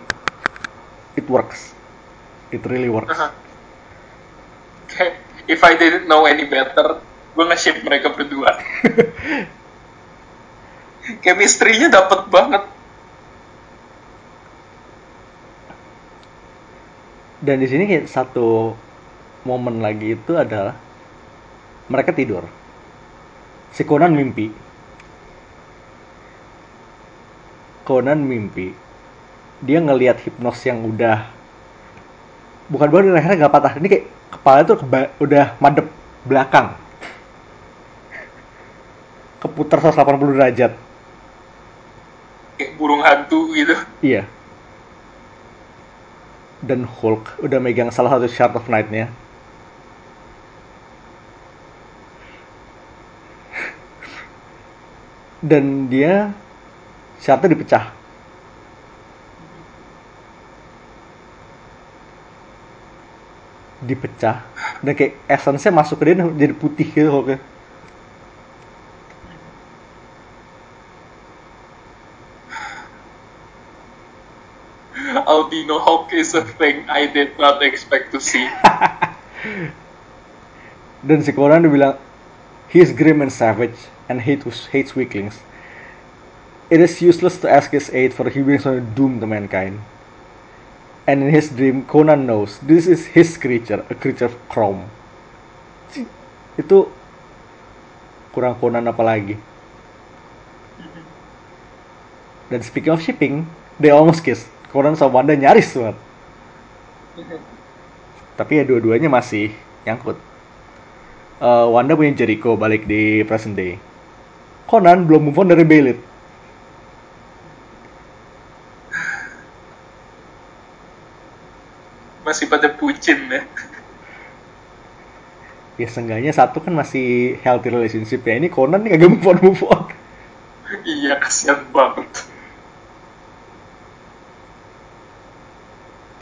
it works. It really works. Kayak, if I didn't know any better gue nge-ship mereka berdua chemistry-nya dapet banget Dan di sini kayak satu momen lagi itu adalah mereka tidur. Si Conan mimpi. Conan mimpi. Dia ngelihat hipnos yang udah bukan baru lehernya nggak patah. Ini kayak kepala tuh keba- udah madep belakang. Keputar 180 derajat. kayak burung hantu gitu Iya. Dan Hulk udah megang salah satu Shard of Night-nya. Dan dia Shard-nya dipecah. Dipecah. Dan kayak essence-nya masuk ke dia dan jadi putih gitu Hulk-nya. albino Hulk is a thing I did not expect to see Dan si Conan dia bilang, He is grim and savage and hates, hates weaklings. It is useless to ask his aid for he brings only doom to mankind. And in his dream, Conan knows this is his creature, a creature of chrome. Itu kurang Conan apa lagi? Dan speaking of shipping, they almost kiss. Conan sama Wanda nyaris banget. Tapi ya dua-duanya masih nyangkut. Eh, Wanda punya Jericho balik di present day. Conan belum move on dari Belit. Masih pada pucin ya. Ya seenggaknya satu kan masih healthy relationship ya. Ini Conan nih kagak move on move on. Iya, kasihan banget.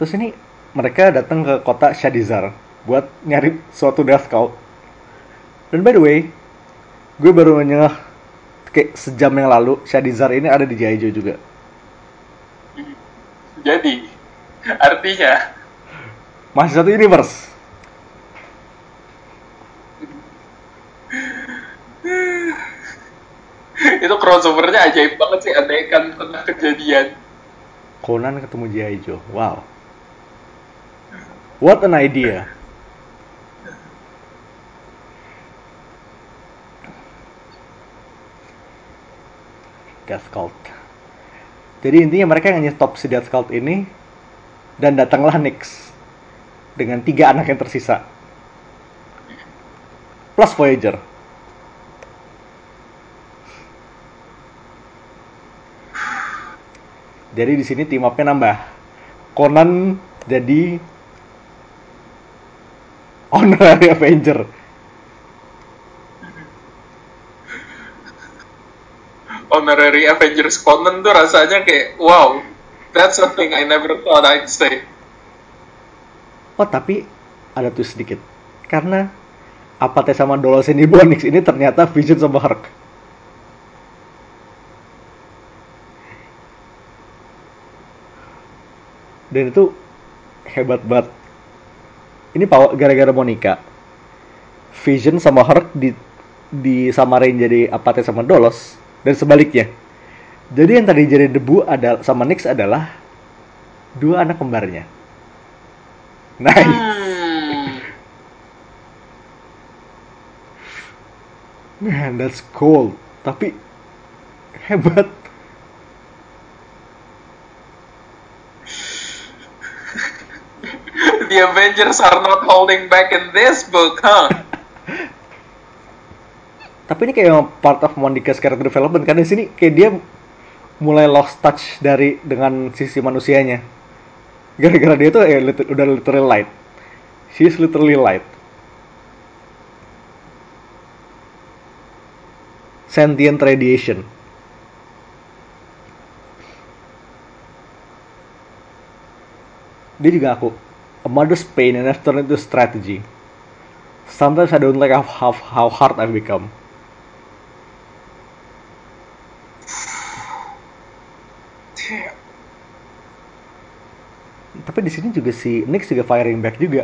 terus ini mereka datang ke kota Shadizar buat nyari suatu death cult dan by the way gue baru menyengah kayak sejam yang lalu Shadizar ini ada di Jaijo juga. Jadi, artinya masih satu universe. Itu crossovernya ajaib banget sih andaikan pernah kejadian. Conan ketemu Jaijo wow. What an idea. Death Cult. Jadi intinya mereka yang nyetop si Death Cult ini dan datanglah Nyx dengan tiga anak yang tersisa. Plus Voyager. Jadi di sini team up-nya nambah. Conan jadi honorary Avenger. Honorary Avengers Conan tuh rasanya kayak wow, that's something I never thought I'd say. Oh tapi ada tuh sedikit karena Apate sama Dolos ini Bonix ini ternyata Vision sama Hulk. Dan itu hebat banget. Ini gara-gara Monica. Vision sama Hulk di disamarin jadi Apate sama Dolos dan sebaliknya. Jadi yang tadi jadi debu ada sama Nyx adalah dua anak kembarnya. Nice. Hmm. Man, that's cool. Tapi hebat. The Avengers are not holding back in this book, huh? Tapi ini kayak part of Monica's character development karena di sini kayak dia mulai lost touch dari dengan sisi manusianya. Gara-gara dia tuh eh, lit- udah literally light. She's literally light. Sentient radiation. Dia juga aku. A mother's pain and I've turned into strategy. Sometimes I don't like how, how, how hard I've become. Tapi di sini juga si Nyx juga firing back juga.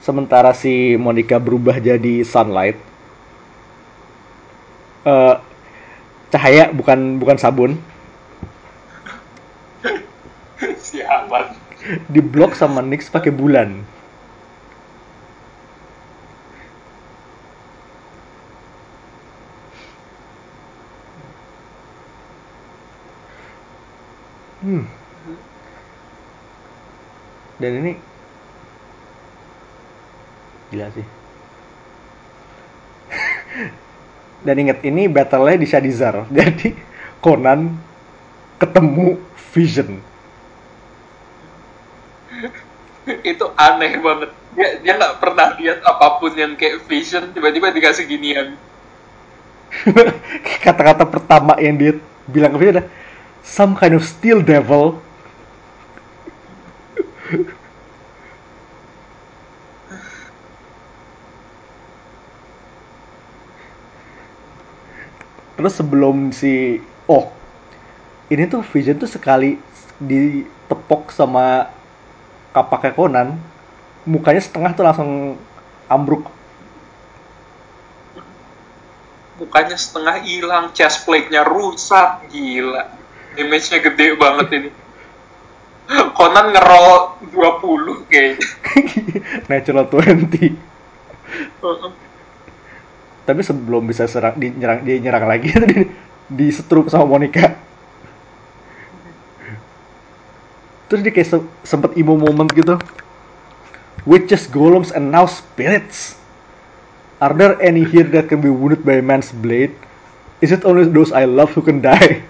Sementara si Monica berubah jadi sunlight. Eh, cahaya bukan bukan sabun. Sialan. Diblok sama Nyx pakai bulan. Hmm. Dan ini gila sih. Dan ingat ini battle-nya di Shadizar. Jadi Conan ketemu Vision. itu aneh banget. Dia dia nggak pernah lihat apa pun yang kayak vision tiba-tiba dikasih ginian. Kata-kata pertama yang dia bilang ke Vision adalah some kind of steel devil. Terus sebelum si oh ini tuh Vision tuh sekali ditepok sama kapaknya Conan mukanya setengah tuh langsung ambruk Mukanya setengah hilang, chest plate-nya rusak, gila. Damage-nya gede banget ini. Conan ngerol 20 kayaknya. natural 20 tapi sebelum bisa serang di nyerang dia nyerang lagi di, di setrup sama Monica. Terus dia kayak se- sempet emo moment gitu. Witches golems and now spirits. Are there any here that can be wounded by a man's blade? Is it only those I love who can die?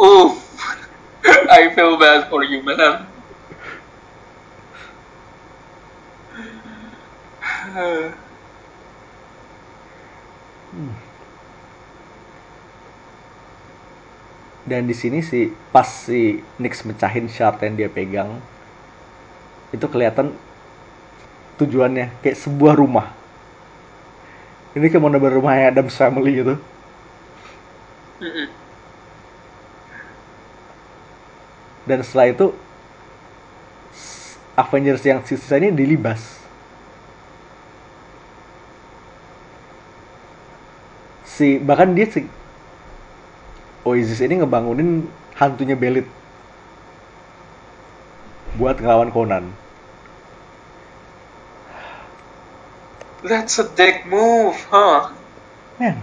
Oof. I feel bad for you, man. Dan di sini sih pas si Nix mecahin shard yang dia pegang itu kelihatan tujuannya kayak sebuah rumah. Ini kayak mau rumahnya Adams Family gitu. Dan setelah itu Avengers yang sisa ini dilibas. Si bahkan dia si Oasis ini ngebangunin hantunya Belit buat ngelawan Conan. That's a dick move, huh? Men.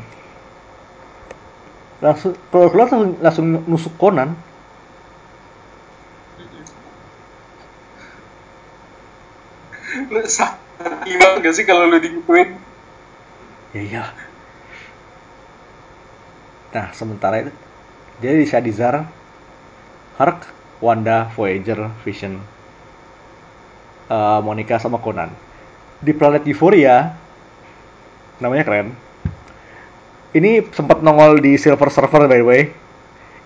Langsung kalau keluar langsung, langsung nusuk Conan. Lu sakit banget gak sih kalau lu digituin? Ya iya. Nah, sementara itu jadi di Shadizar, Hark, Wanda, Voyager, Vision, eh, Monica sama Conan. Di planet Euphoria, namanya keren. Ini sempat nongol di Silver Server by the way.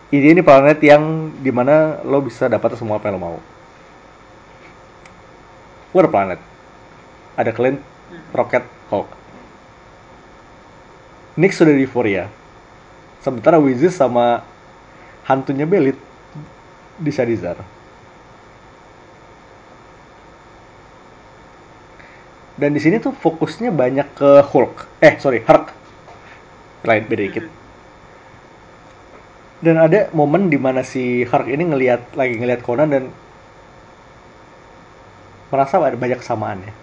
Ini ini planet yang di mana lo bisa dapat semua apa yang lo mau. What a planet. Ada Clint, Rocket, Hulk. Nick sudah di Euphoria. Sementara Wizard sama hantunya Belit di Shadizar. Dan di sini tuh fokusnya banyak ke Hulk. Eh, sorry, Hulk. Lain beda dikit. Dan ada momen di mana si Hulk ini ngelihat lagi ngelihat Conan dan merasa ada banyak kesamaannya.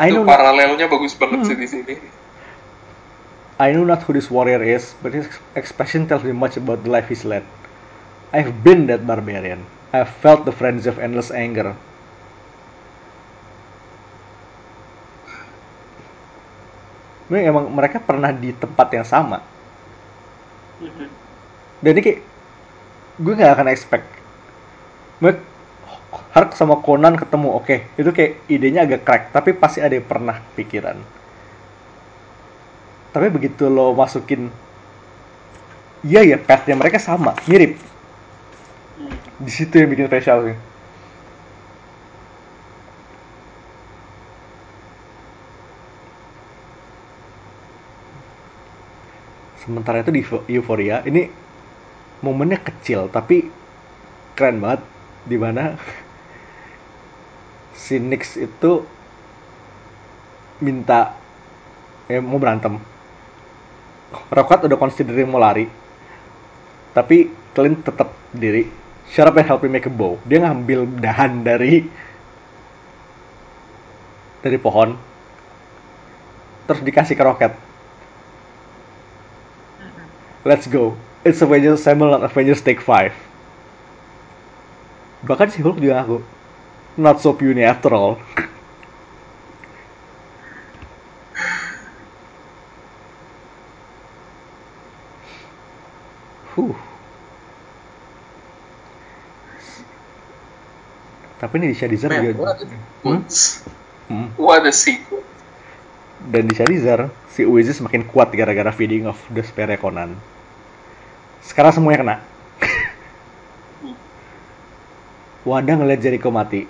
I Itu know paralelnya bagus banget sih di sini. I know not who this warrior is, but his expression tells me much about the life he's led. I've been that barbarian. I've felt the frenzy of endless anger. Ini emang mereka pernah di tempat yang sama. Mhm. Dan ini kayak gue nggak akan expect. Mereka Hark sama Conan ketemu, oke, itu kayak idenya agak crack, tapi pasti ada yang pernah pikiran. Tapi begitu lo masukin, iya ya, pathnya mereka sama, mirip. Hmm. Di situ yang bikin spesial sih. Sementara itu di Eupho- Euphoria, ini momennya kecil tapi keren banget di mana si Nix itu minta eh, mau berantem. Rocket udah considering mau lari, tapi Clint tetap diri. Shut up and help me make a bow. Dia ngambil dahan dari dari pohon, terus dikasih ke Rocket. Let's go. It's Avengers Assemble, not Avengers Take 5. Bahkan si Hulk juga ngaku, not so puny after all. Huh. Tapi ini di Shadizar Man, juga. what a Hmm? Hmm. What a sequence. Dan di Shadizar, si Oasis semakin kuat gara-gara feeding of despair Conan. Sekarang semuanya kena. Wanda ngeliat Jericho mati.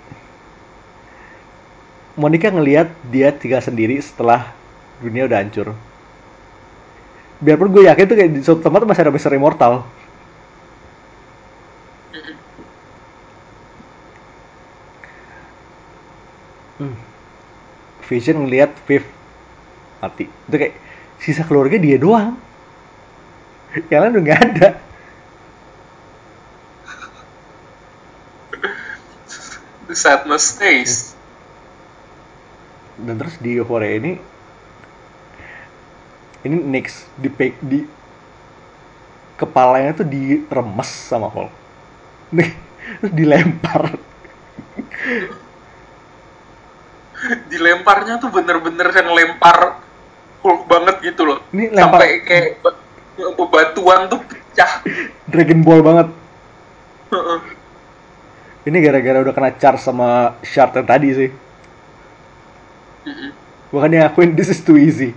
Monica ngeliat dia tinggal sendiri setelah dunia udah hancur. Biarpun gue yakin tuh kayak di suatu tempat masih ada Mr. Immortal. Hmm. Vision ngeliat Viv mati. Itu kayak sisa keluarga dia doang. Yang lain udah nggak ada. The sadness stays. Dan terus di Euphoria ini ini Nix di di kepalanya tuh diremes sama Hulk. Nih, terus dilempar. Dilemparnya tuh bener-bener yang lempar Hulk banget gitu loh. Ini lempar- Sampai kayak ba- bebatuan tuh pecah. Dragon Ball banget. Ini gara-gara udah kena charge sama Shard yang tadi sih. Bukan dia ngakuin this is too easy.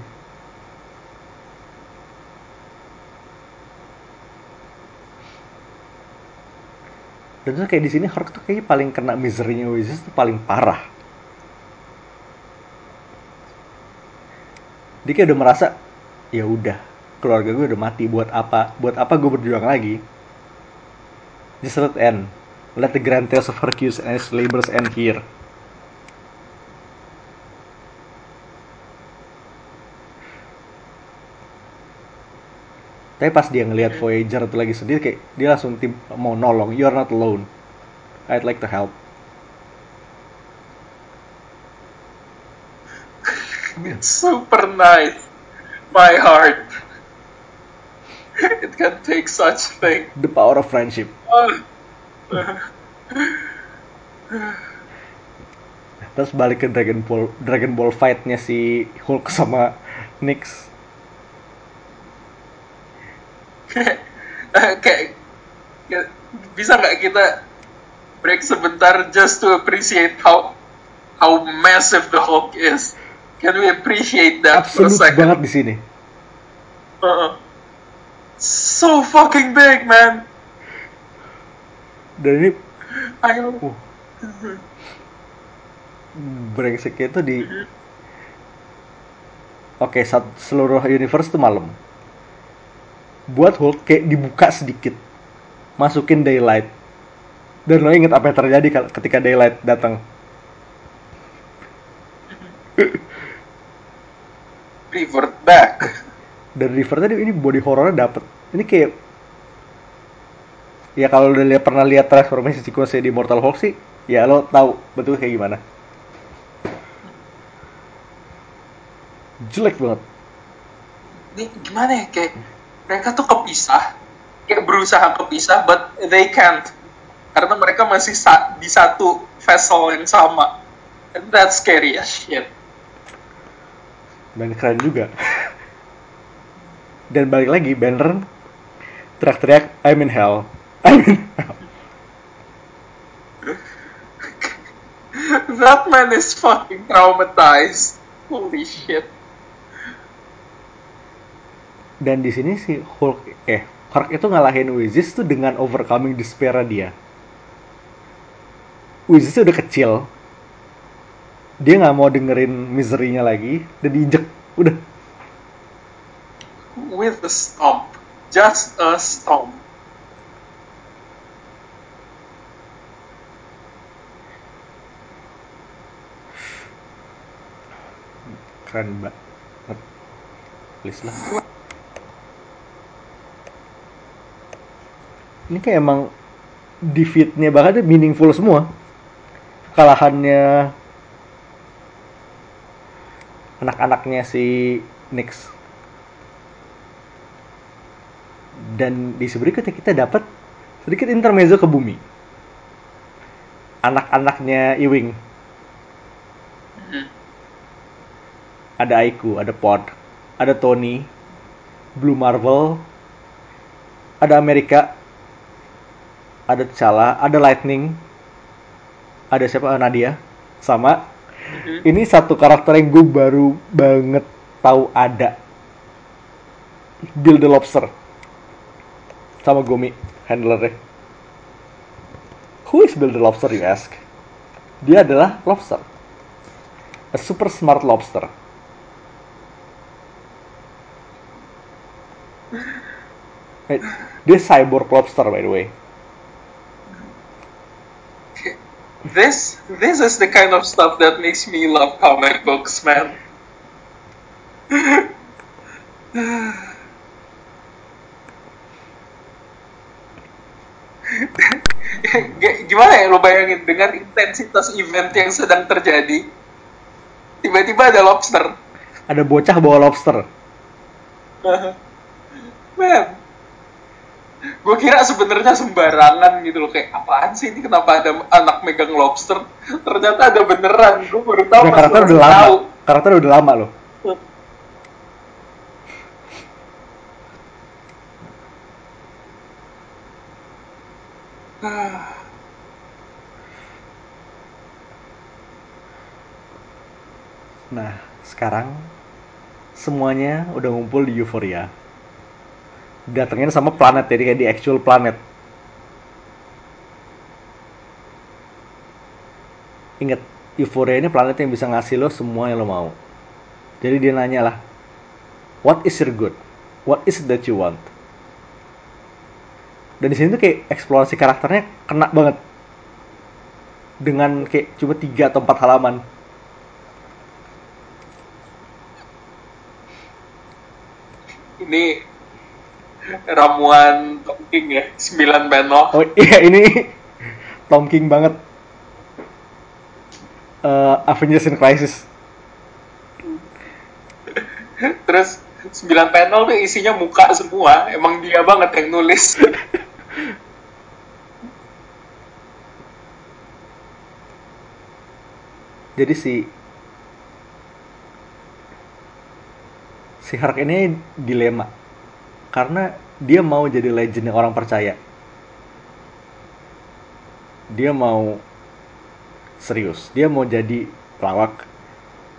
Dan tuh kayak di sini Hulk tuh kayaknya paling kena misery-nya Oasis tuh paling parah. Dia kayak udah merasa ya udah keluarga gue udah mati buat apa buat apa gue berjuang lagi just let end let the grand tales of Hercules and his labors end here tapi pas dia ngelihat Voyager itu lagi sedih kayak dia langsung tim mau nolong you're not alone I'd like to help It's super nice. My heart. It can take such thing. the power of friendship Ah. Terus balik ke Dragon Ball Dragon Ball fight-nya si Hulk sama Nyx kayak kayak- bisa nggak kita break sebentar just to appreciate how how massive the Hulk is? Can we appreciate that for a second? banget di sini Uh-uh. So fucking big, man. Dan ini I uh, brengseknya itu di oke sat- seluruh universe itu malam. Buat Hulk kayak dibuka sedikit. Masukin daylight. Dan lo inget apa yang terjadi ketika daylight datang? Revert back. dan tadi ini body horrornya dapet. Ini kayak ya kalau udah lihat pernah lihat transformasi sequence di Mortal Hulk sih ya lo tahu betul kayak gimana. Jelek banget. Ini gimana ya kayak mereka tuh kepisah, kayak berusaha kepisah, but they can't. Karena mereka masih sa- di satu vessel yang sama. And that's scary as shit. dan keren juga. Dan balik lagi Banner teriak-teriak I'm in hell That man is fucking traumatized. Holy shit. dan di sini si Hulk eh Hulk itu ngalahin Oasis tuh dengan overcoming despair dia Oasis tuh udah kecil dia nggak mau dengerin misery-nya lagi dan diinjek udah With a stomp. Just a stomp. Keren banget please lah. Ini kayak emang defeatnya bahkan dia meaningful semua. Kekalahannya anak-anaknya si Nyx. Dan di berikutnya kita dapat sedikit intermezzo ke bumi. Anak-anaknya Ewing ada Aiku, ada Pod, ada Tony, Blue Marvel, ada Amerika, ada T'Challa, ada Lightning, ada siapa? Eh, Nadia, sama. Mhm. ini satu karakter yang gue baru banget tahu ada. Bill the Lobster. Sama Gomi handlernya. Who is Bill the Lobster you ask? Dia adalah lobster. A super smart lobster Eh, Dia cyborg lobster by the way This this is the kind of stuff that makes me love comic books, man. Gimana ya lo bayangin dengan intensitas event yang sedang terjadi, tiba-tiba ada lobster. Ada bocah bawa lobster Man, gue kira sebenarnya sembarangan gitu loh kayak apaan sih ini kenapa ada anak megang lobster? Ternyata ada beneran. Gue baru tahu pas karakter udah lama tahu. Karakter udah lama loh Nah, sekarang semuanya udah ngumpul di Euphoria. Datengin sama planet, jadi kayak di actual planet. Ingat, Euphoria ini planet yang bisa ngasih lo semua yang lo mau. Jadi dia nanya lah, what is your good? What is it that you want? Dan di sini tuh kayak eksplorasi karakternya kena banget. Dengan kayak cuma tiga atau empat halaman. Ini ramuan Tom King ya, 9 panel. Oh iya ini Tom King banget. Eh, Avengers in Crisis. Terus 9 panel tuh isinya muka semua. Emang dia banget yang nulis. Jadi si si Hark ini dilema karena dia mau jadi legend yang orang percaya. Dia mau serius, dia mau jadi pelawak.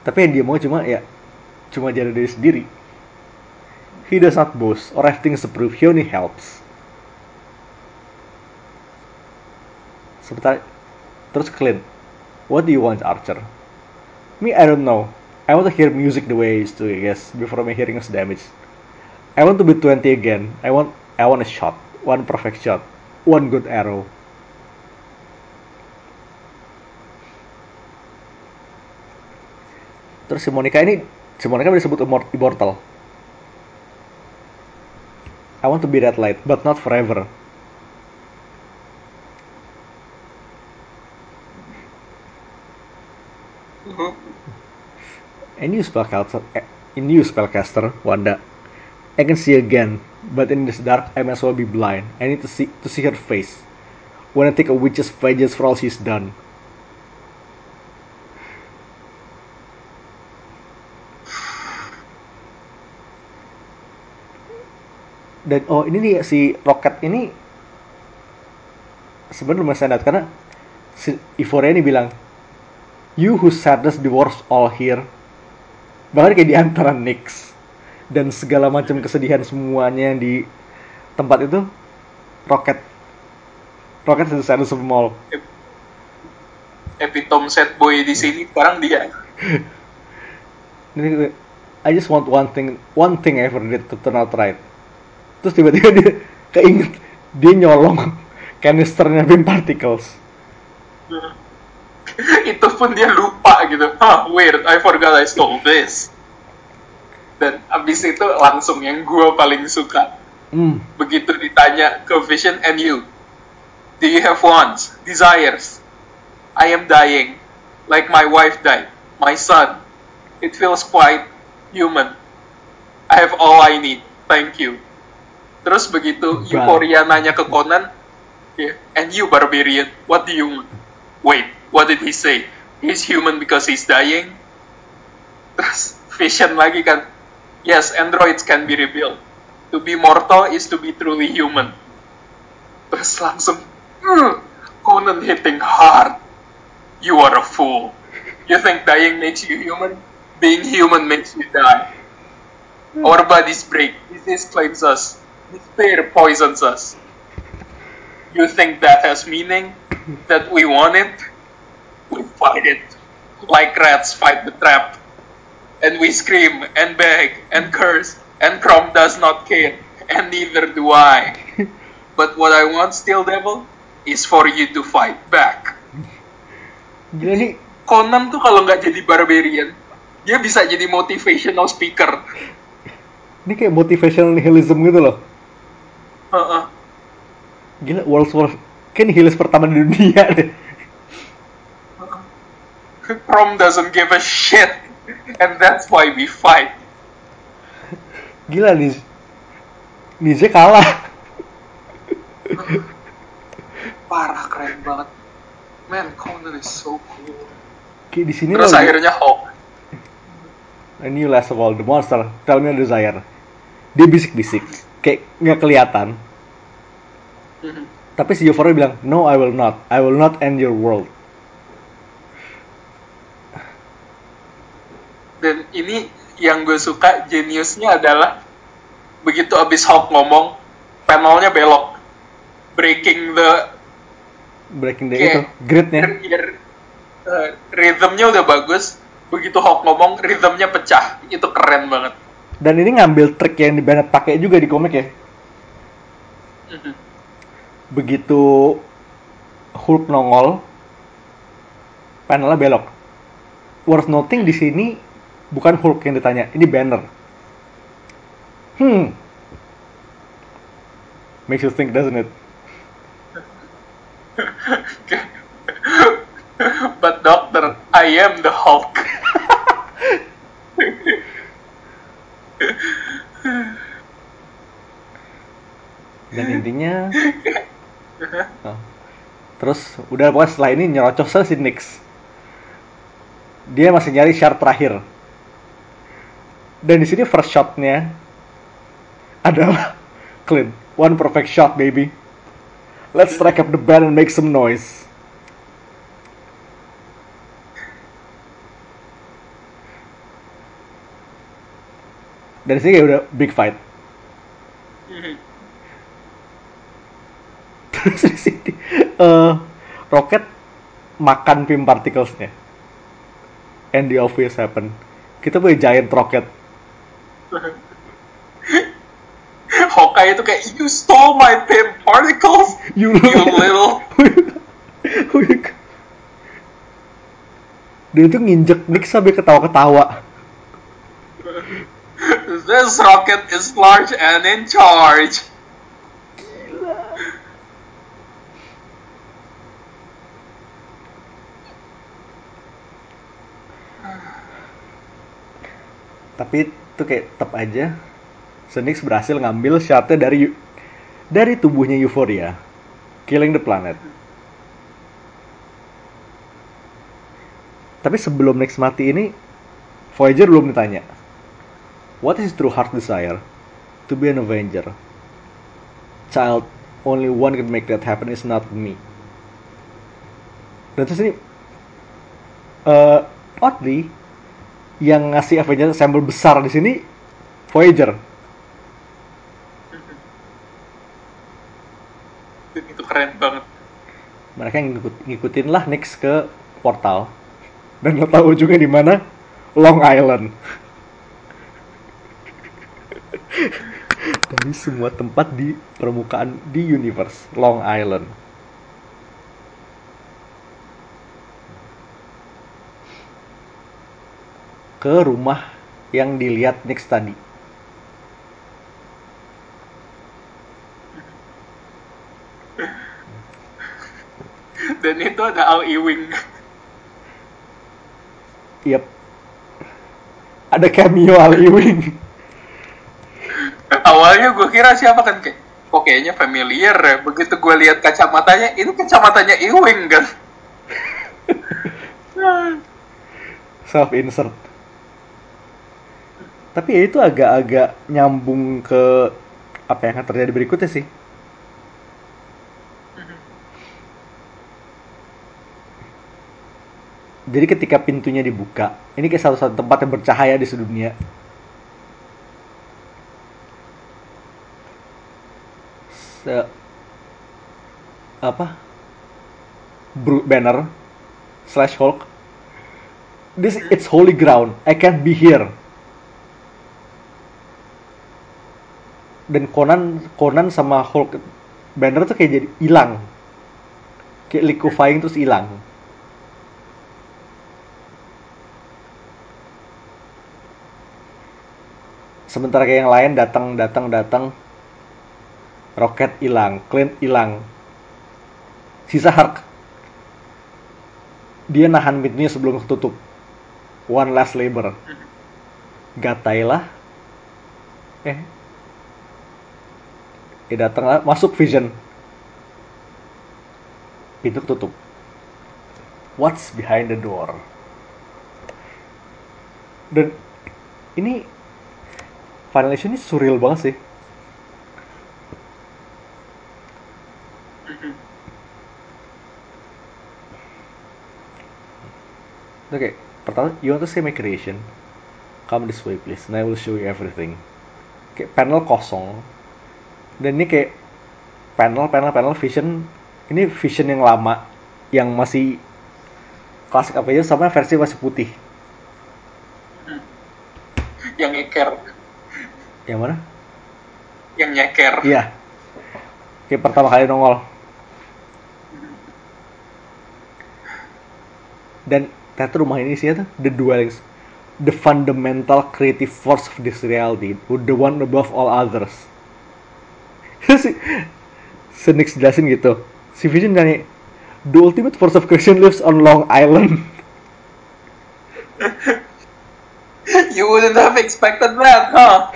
Tapi yang dia mau cuma ya cuma jadi diri sendiri. He does not boast or have things to prove. He only helps. Sebentar, terus Clint, what do you want, Archer? Me, I don't know. I want to hear music the way I used to, I guess, before my hearing is damaged. I want to be 20 again. I want, I want a shot, one perfect shot, one good arrow. Terus si Monica ini, si Monica disebut immor- immortal. I want to be that light, but not forever. And you spellcaster, in you spellcaster, Wanda. I can see again, but in this dark I as well be blind. I need to see to see her face. I take a witch's vengeance for all she's done. Dan oh ini nih si Rocket ini sebenarnya lumayan standar karena si Euphoria ini bilang You who sadness dwarfs all here bahkan kayak di antara Nyx dan segala macam kesedihan semuanya yang di tempat itu Rocket Rocket is the saddest of them all Epitome set boy di sini sekarang dia. I just want one thing one thing I ever did to turn out right terus tiba-tiba dia keinget dia nyolong kanisternya beam particles itu pun dia lupa gitu. Ah, weird, I forgot I stole this. Dan abis itu langsung yang gue paling suka. hmm Begitu ditanya ke Vision and you, do you have wants, desires? I am dying, like my wife died, my son. It feels quite human. I have all I need, thank you. Terus begitu Bang. Euphoria nanya ke Conan, yeah, and you barbarian, what do you want? Wait, what did he say? He's human because he's dying? Terus Vision lagi kan, yes, androids can be rebuilt. To be mortal is to be truly human. Terus langsung, "Hmm, Conan hitting hard. You are a fool. You think dying makes you human? Being human makes you die. Our bodies break. Disease claims us. Despair poisons us. You think that has meaning? That we want it? We fight it. Like rats fight the trap. And we scream and beg and curse, and Crom does not care, and neither do I. But what I want, Steel Devil, is for you to fight back. gila nih Conan tuh kalau nggak jadi barbarian, dia bisa jadi motivational speaker. ini kayak motivational nihilism gitu loh Heeh. gila World War kan nihilis pertama di dunia deh Crom doesn't give a shit, and that's why we fight. gila nih Nize kalah Parah keren banget. Man, Conan is so cool. kayak di sini Terus loh akhirnya Hawk. I knew last of all the monster tell me a desire dia bisik-bisik kayak nggak kelihatan Mhm. tapi si Euphoria bilang no I will not I will not end your world Dan ini yang gue suka jeniusnya adalah begitu abis Hulk ngomong, panelnya belok, breaking the breaking the itu gridnya uh, rhythmnya udah bagus. Begitu Hulk ngomong, rhythmnya pecah. Itu keren banget. dan ini ngambil trik yang di Bennett pakai juga di komik ya Mhm. begitu Hulk nongol panelnya belok worth noting di sini bukan Hulk yang ditanya ini Banner. Hmm. Makes you think doesn't it? But doctor, I am the Hulk. dan intinya Oh. terus udah pokoknya setelah ini nyerocos si Nix dia masih nyari shard terakhir dan di sini first shotnya adalah Clint. One perfect shot baby. Let's strike up the band and make some noise. Dan sini kayak udah big fight. Terus di sini eh, roket makan pim particlesnya. And the obvious happen. Kita punya giant rocket Hawkeye itu kayak, you stole my particles, you you little. dia itu nginjek Nick sampai ketawa-ketawa This rocket is large and in charge. tapi itu kayak tetap aja. Senix berhasil ngambil shotnya dari dari tubuhnya Euphoria. Killing the planet. Tapi sebelum Nix mati ini Voyager belum ditanya. What is true heart desire? To be an Avenger. Child only one can make that happen is not me. Dan terus ini eh, oddly yang ngasih Avenger Assemble besar di sini Voyager. Itu keren banget. Mereka ngikut, ngikutin lah Nix ke portal. Dan lo tahu juga di mana Long Island. Dari semua tempat di permukaan di universe Long Island. Ke rumah yang dilihat Nix tadi. Dan itu ada Al Ewing. Yep. Ada cameo Al Ewing. Awalnya gue kira siapa kan kayak, kok kayaknya familiar ya. Begitu gue lihat kacamatanya, ini kacamatanya Ewing kan. self insert tapi ya itu agak-agak nyambung ke apa yang akan terjadi berikutnya sih. Jadi ketika pintunya dibuka ini kayak satu-satu tempat yang bercahaya di sedunia Se- apa? Bru- banner slash Hulk. This it's holy ground. I can't be here dan Conan Conan sama Hulk Banner tuh kayak jadi hilang. Kayak liquefying terus hilang. Sementara kayak yang lain datang datang datang. Roket hilang Clint hilang. Sisa Hulk. Dia nahan pintunya sebelum ketutup one last labor. Gatailah. Eh ya datanglah masuk vision. Pintu ketutup. What's behind the door? Dan ini Final Edition ini surreal banget sih. Oke, pertama, you want to say my creation? come this way please and I will show you everything. Kayak panel kosong dan ini kayak panel panel panel vision. Ini vision yang lama yang masih klasik apa aja sama versi masih putih. Yang nyeker. Yang mana? Yang nyeker. Iya. Kayak pertama kali nongol. Dan ternyata rumah ini sih tuh the dwellings. The fundamental creative force of this reality. The one above all others si si Nix jelasin gitu. Si Vision nanya the ultimate force of creation lives on Long Island. You wouldn't have expected that huh?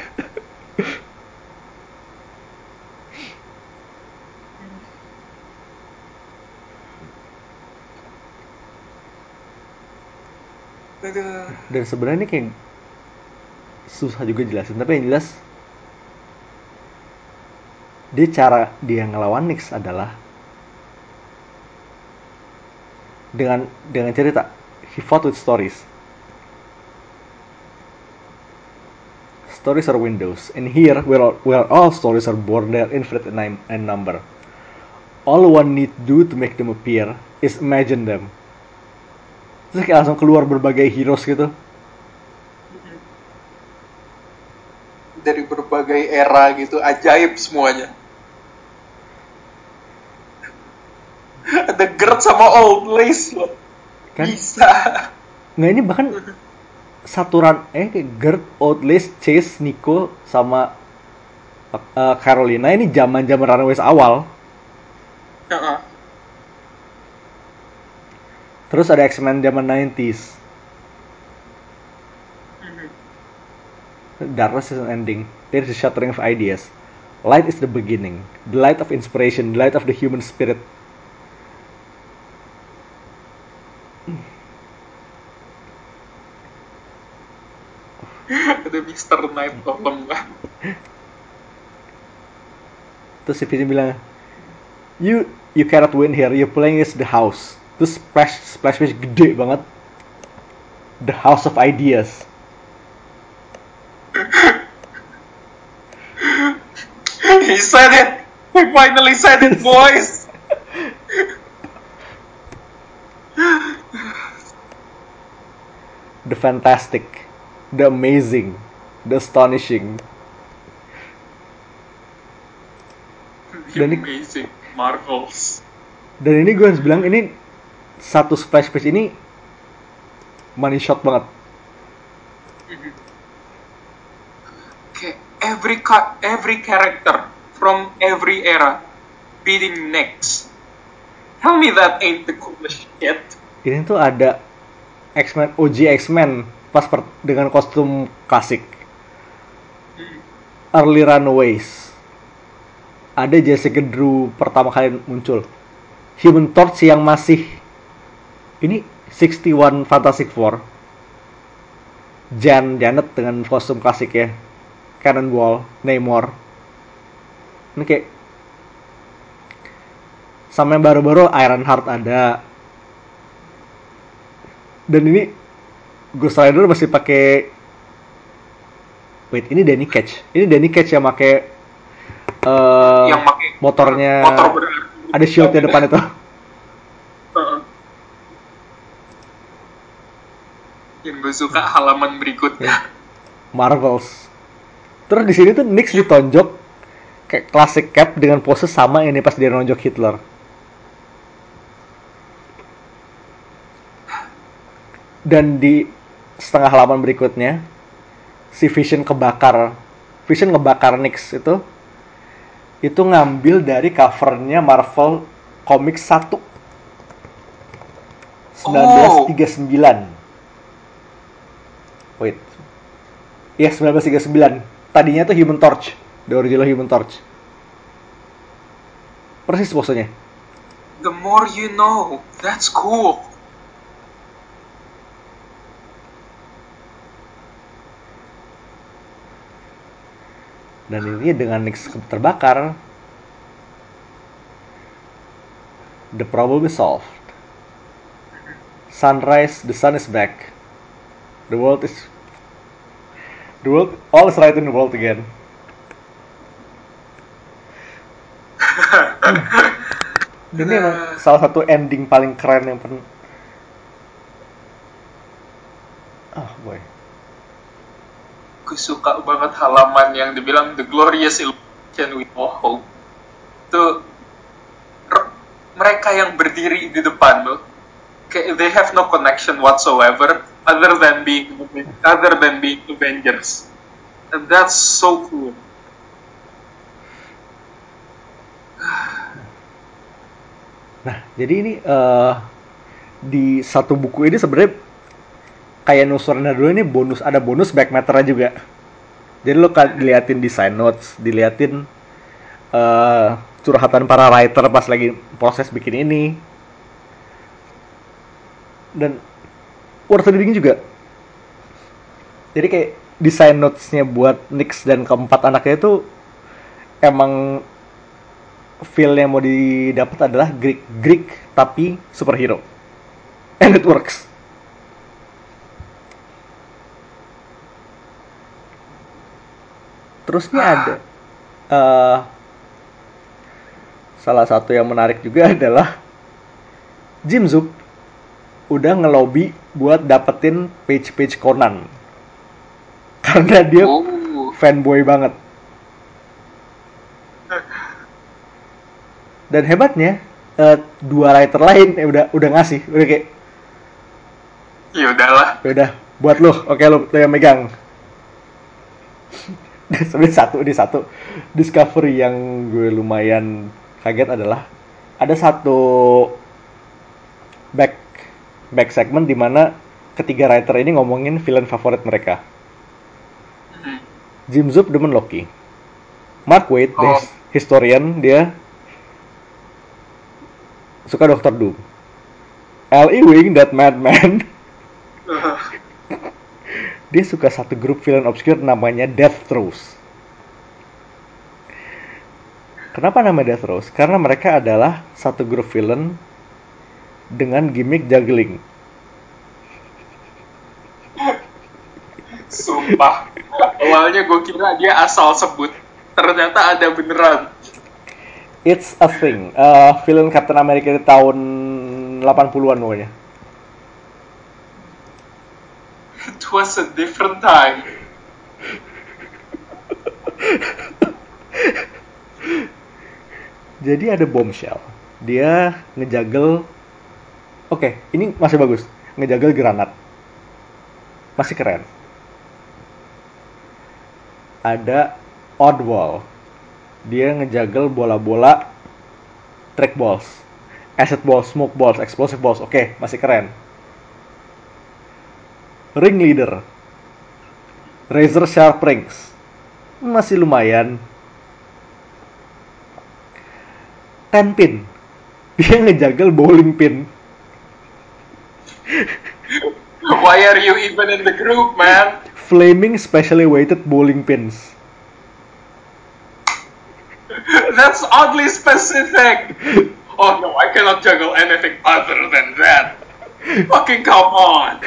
Dan sebenarnya ini kayak susah juga jelasin tapi yang jelas dia cara dia ngelawan Nix adalah dengan dengan cerita he fought with stories. Stories are windows and here where all, where all stories are born they are infinite in num- in number. All one need do to make them appear is imagine them. Terus kayak langsung keluar berbagai heroes gitu. Dari berbagai era gitu ajaib semuanya ada Gert sama Old Lace. Loh kan? Bisa. Nggak ini bahkan satu run eh kayak Gert, Outlace, Chase, Nico sama uh, Carolina ini zaman zaman Runaways awal. Heeh. terus ada X-Men zaman 90s Darkness is an ending. There is a shattering of ideas. Light is the beginning. The light of inspiration. The light of the human spirit ada Mr. Knight tolong lah terus si Vision bilang you you cannot win here. You playing is the house. Terus splash splash page gede banget. The house of ideas. He said it. He finally said it boys. The fantastic, the amazing, the astonishing. The Dan ini- amazing Marvels Dan ini gue harus bilang ini satu splash page ini money shot banget. Okay, every ca- every character from every era beating next. Tell me that ain't the coolest shit. Ini tuh ada X-Men OG X-Men pas per- dengan kostum klasik. Early Runaways. Ada Jessica Drew pertama kali muncul. Human Torch yang masih ini 61 Fantastic Four. Jan Janet dengan kostum klasik ya. Cannonball, Namor. Ini kayak sama yang baru-baru Ironheart ada. Dan ini Ghost Rider masih pakai Wait, ini Danny Catch. Ini Danny Catch yang pakai eh, yang pakai motornya motor ada shieldnya depan itu. Yang gue suka halaman berikutnya Marvels. Terus di sini tuh Nix ditonjok kayak classic cap dengan pose sama ini pas dia nonjok Hitler. Dan di setengah halaman berikutnya si Vision kebakar. Vision ngebakar Nix itu itu ngambil dari covernya Marvel Comics 1 1939. Wait. Iya, 1939. Tadinya tuh Human Torch, the original Human Torch. Persis posenya. the more you know that's cool Dan ini dengan Nix terbakar, the problem is solved. Sunrise, the sun is back. The world is The world, all is right in the world again. Ini emang salah satu ending paling keren yang pernah. Ah, boy. Gue suka banget halaman yang dibilang The Glorious Illusion with No Hope. Itu mereka yang berdiri di depan lo, kayak they have no connection whatsoever other than being other than being Avengers. And that's so cool. Nah, jadi ini eh di satu buku ini sebenarnya kayak Surrender dulu ini bonus ada bonus back matter juga. Jadi lo diliatin design notes, diliatin eh curhatan para writer pas lagi proses bikin ini. Dan worth reading juga. Jadi kayak design notes-nya buat Nix dan keempat anaknya itu emang feel yang mau didapat adalah Greek Greek tapi superhero and it works terusnya ada eh, salah satu yang menarik juga adalah Jim Zub udah ngelobi buat dapetin page-page Conan karena dia Oh, fanboy banget. Dan hebatnya eh, dua writer lain eh, udah udah ngasih, udah kayak ya udahlah. "Ya udah buat lu, oke lu, lu yang megang. Sebenarnya satu di satu discovery yang gue lumayan kaget adalah ada satu back back segment di mana ketiga writer ini ngomongin villain favorit mereka. Hmm. Jim Zub demen Loki. Mark Waid, Oh. his- historian, dia suka Doctor Doom. L. Ewing, that madman, dia suka satu grup villain obscure namanya Death Throes. Kenapa nama Death Throes? Karena mereka adalah satu grup villain dengan gimmick juggling. Sumpah. Awalnya gue kira dia asal sebut. Ternyata ada beneran. It's a thing. Eh, villain Captain America di tahun 80-an pokoknya. It was a different time. Jadi ada bombshell. Dia ngejagel Oke, ini masih bagus. Ngejagel granat. Masih keren. Ada oddball. Dia ngejagel bola-bola track balls. Asset balls, smoke balls, explosive balls. Oke, masih keren. Ring leader. Razor sharp rings. Masih lumayan. ten pin. Dia ngejagel bowling pin. Why are you even in the group, man? Flaming specially weighted bowling pins. That's oddly specific. Oh no, I cannot juggle anything other than that. Fucking come on.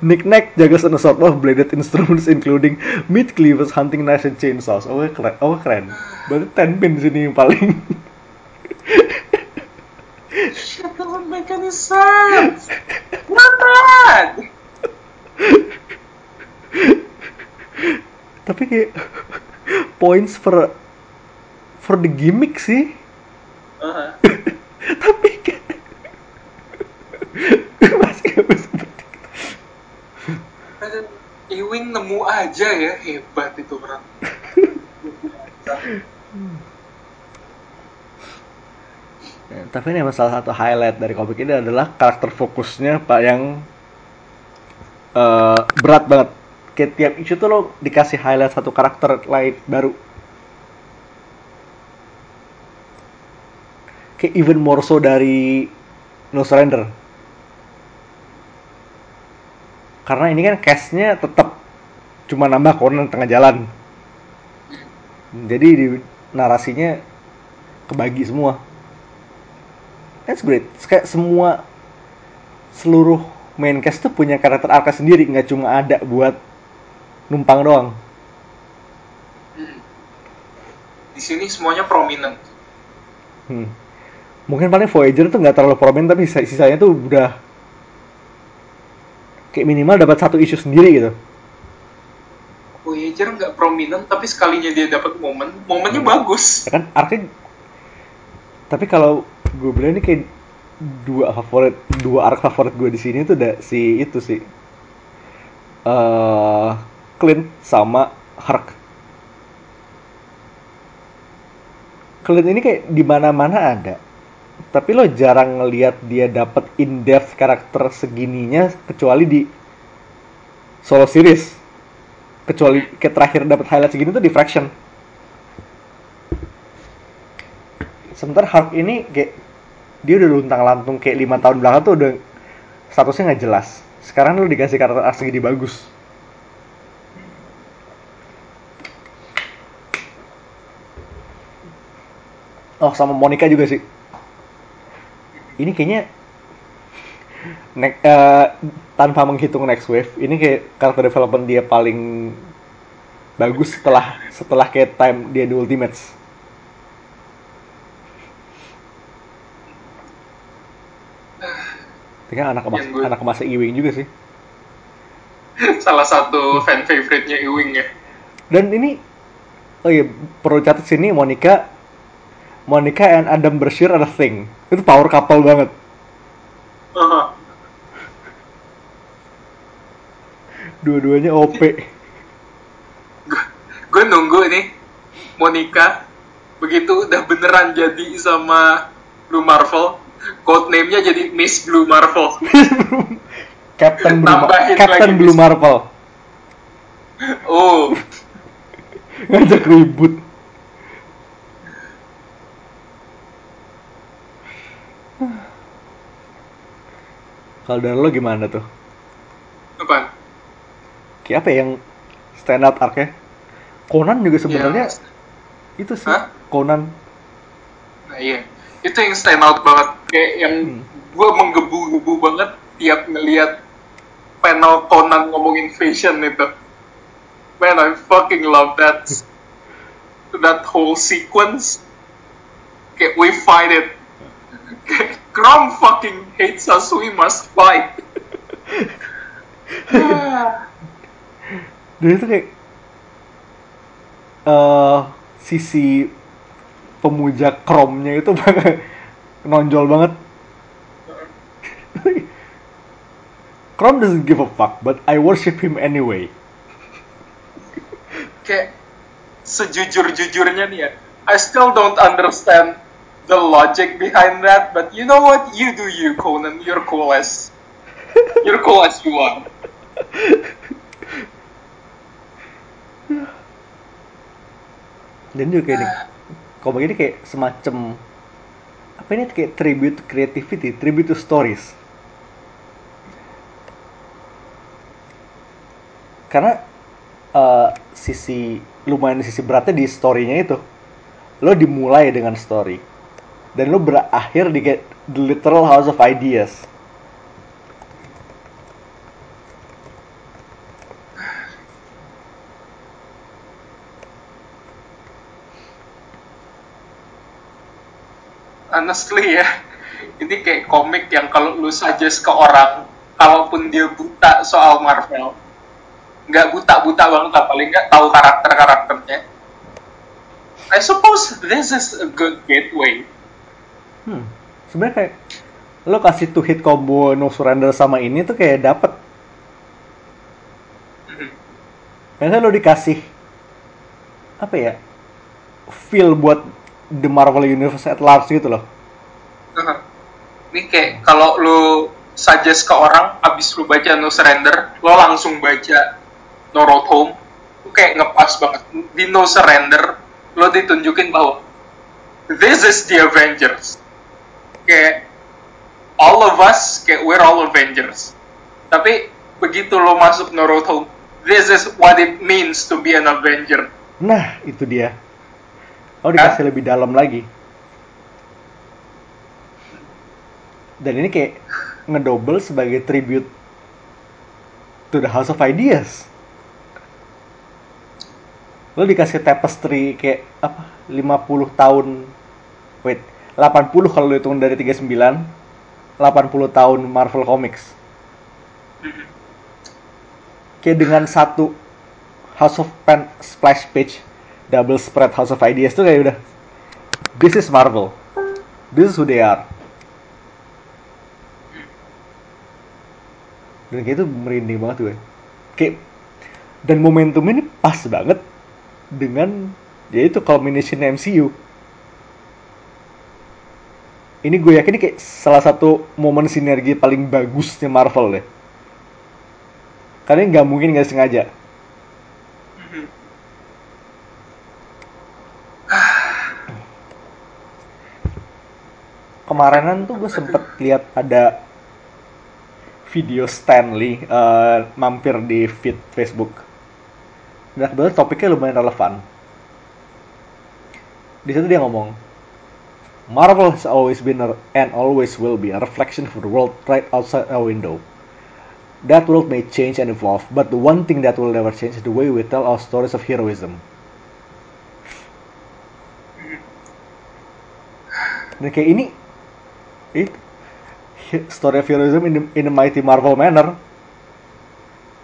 Knick-knack juggles an assortment of bladed instruments including meat cleavers, hunting knives, and chainsaws. Oh keren, oh keren. Berarti 10 pin sini yang paling. Shit doesn't make any sense. Not bad. Tapi kayak points for for the gimmick sih. Uh-huh. Tapi kayak masih gak bisa Ewing nemu aja ya hebat itu orang. Ya, tapi ini salah satu highlight dari komik ini adalah karakter fokusnya pak yang eh, berat banget. Kayak tiap issue tuh lo dikasih highlight satu karakter lain baru. Kayak even more so dari No Surrender. Karena ini kan cast-nya tetap cuma nambah Conan tengah jalan. Jadi di narasinya kebagi semua. That's great. Kayak semua seluruh main cast tuh punya karakter arc sendiri, nggak cuma ada buat numpang doang. Hmm. Di sini semuanya prominent. Hmm. Mungkin paling Voyager tuh nggak terlalu prominent tapi sisa- sisanya tuh udah kayak minimal dapat satu isu sendiri gitu. Voyager nggak prominent tapi sekalinya dia dapat momen, momennya Hmm. bagus. Ya kan arc tapi kalau gue bilang ini kayak dua favorit dua arc favorit gue di sini tuh ada si itu sih eh Clint sama Hark Clint ini kayak di mana-mana ada tapi lo jarang ngelihat dia dapat in depth karakter segininya kecuali di solo series. Kecuali kayak terakhir dapat highlight segini tuh di Fraction. Sementara Hark ini kayak dia udah luntang lantung kayak lima tahun belakang tuh udah statusnya nggak jelas. Sekarang lu dikasih karakter arc segini bagus. Oh sama Monica juga sih ini kayaknya ne- eh, tanpa menghitung next wave ini kayak karakter development dia paling bagus setelah setelah kayak time dia di Ultimates kan anak emas gue- anak emasnya Ewing juga sih. Salah satu fan favorite-nya Ewing ya. Dan ini oh iya perlu catat sini Monica Monica and Adam Brashear ada thing. Itu power couple banget. Aha. Dua-duanya OP. Gue nunggu nih Monica begitu udah beneran jadi sama Blue Marvel, code name-nya jadi Miss Blue Marvel. Captain Blue, Ma- Tambahin Captain Blue Miss. Marvel. Oh, Ngajak ribut. Kalau dari lo gimana tuh? apa? Kayak apa ya yang stand out arc-nya? Conan juga sebenarnya Yang- itu sih. Hah? Conan. Nah iya, itu yang stand out banget. Kayak yang Hmm. gue menggebu-gebu banget tiap ngeliat panel Conan ngomongin fashion itu. Man, I fucking love that. that whole sequence. Kayak we fight it. Grom fucking hates us, we must fight. Dan itu kayak eh sisi pemuja kromnya itu banget nonjol banget. Krom doesn't give a fuck, but I worship him anyway. kayak sejujur-jujurnya nih ya, I still don't understand the logic behind that, but you know what? You do you, Conan. You're cool as you're cool as you are. Dan juga ini, kalau begini kayak semacam apa ini kayak tribute creativity, tribute to stories. Karena eh, sisi lumayan sisi beratnya di story-nya itu. Lo dimulai dengan story. Dan lo berakhir di kayak the literal house of ideas. Honestly ya, ini kayak komik yang kalau lu suggest ke orang, kalaupun dia buta soal Marvel, nggak buta-buta banget lah, paling nggak tahu karakter-karakternya. I suppose this is a good gateway. Hmm. Sebenarnya kayak lo kasih two hit combo no surrender sama ini tuh kayak dapet. Misalnya lo dikasih apa ya feel buat the Marvel Universe at large gitu loh. Ini kayak kalau lu suggest ke orang abis lu baca No Surrender, lo langsung baca No Road Home, itu kayak ngepas banget. Di No Surrender, lo ditunjukin bahwa this is the Avengers. Kayak all of us, kayak we're all Avengers. Tapi begitu lo masuk Home, this is what it means to be an Avenger. Nah itu dia. Oh dikasih lebih dalam lagi. Dan ini kayak ngedouble sebagai tribute to the House of Ideas. lo dikasih tapestry kayak apa 50 tahun wait 80 kalau lo hitung dari 39 80 tahun Marvel Comics. Kayak dengan satu House of Pen splash page double spread House of Ideas tuh kayak udah this is Marvel. This is who they are. Dan kayak itu merinding banget gue kayak dan momentum ini pas banget dengan ya itu culmination MCU ini gue yakin ini kayak salah satu momen sinergi paling bagusnya Marvel deh karena nggak mungkin nggak sengaja kemarinan tuh gue sempet lihat ada video Stanley eh, mampir di feed Facebook. Dan kebetulan topiknya lumayan relevan. Di situ dia ngomong, Marvel has always been a, and always will be a reflection of the world right outside our window. That world may change and evolve, but the one thing that will never change is the way we tell our stories of heroism. Dan kayak ini, it, story of heroism in the, in a mighty Marvel manner.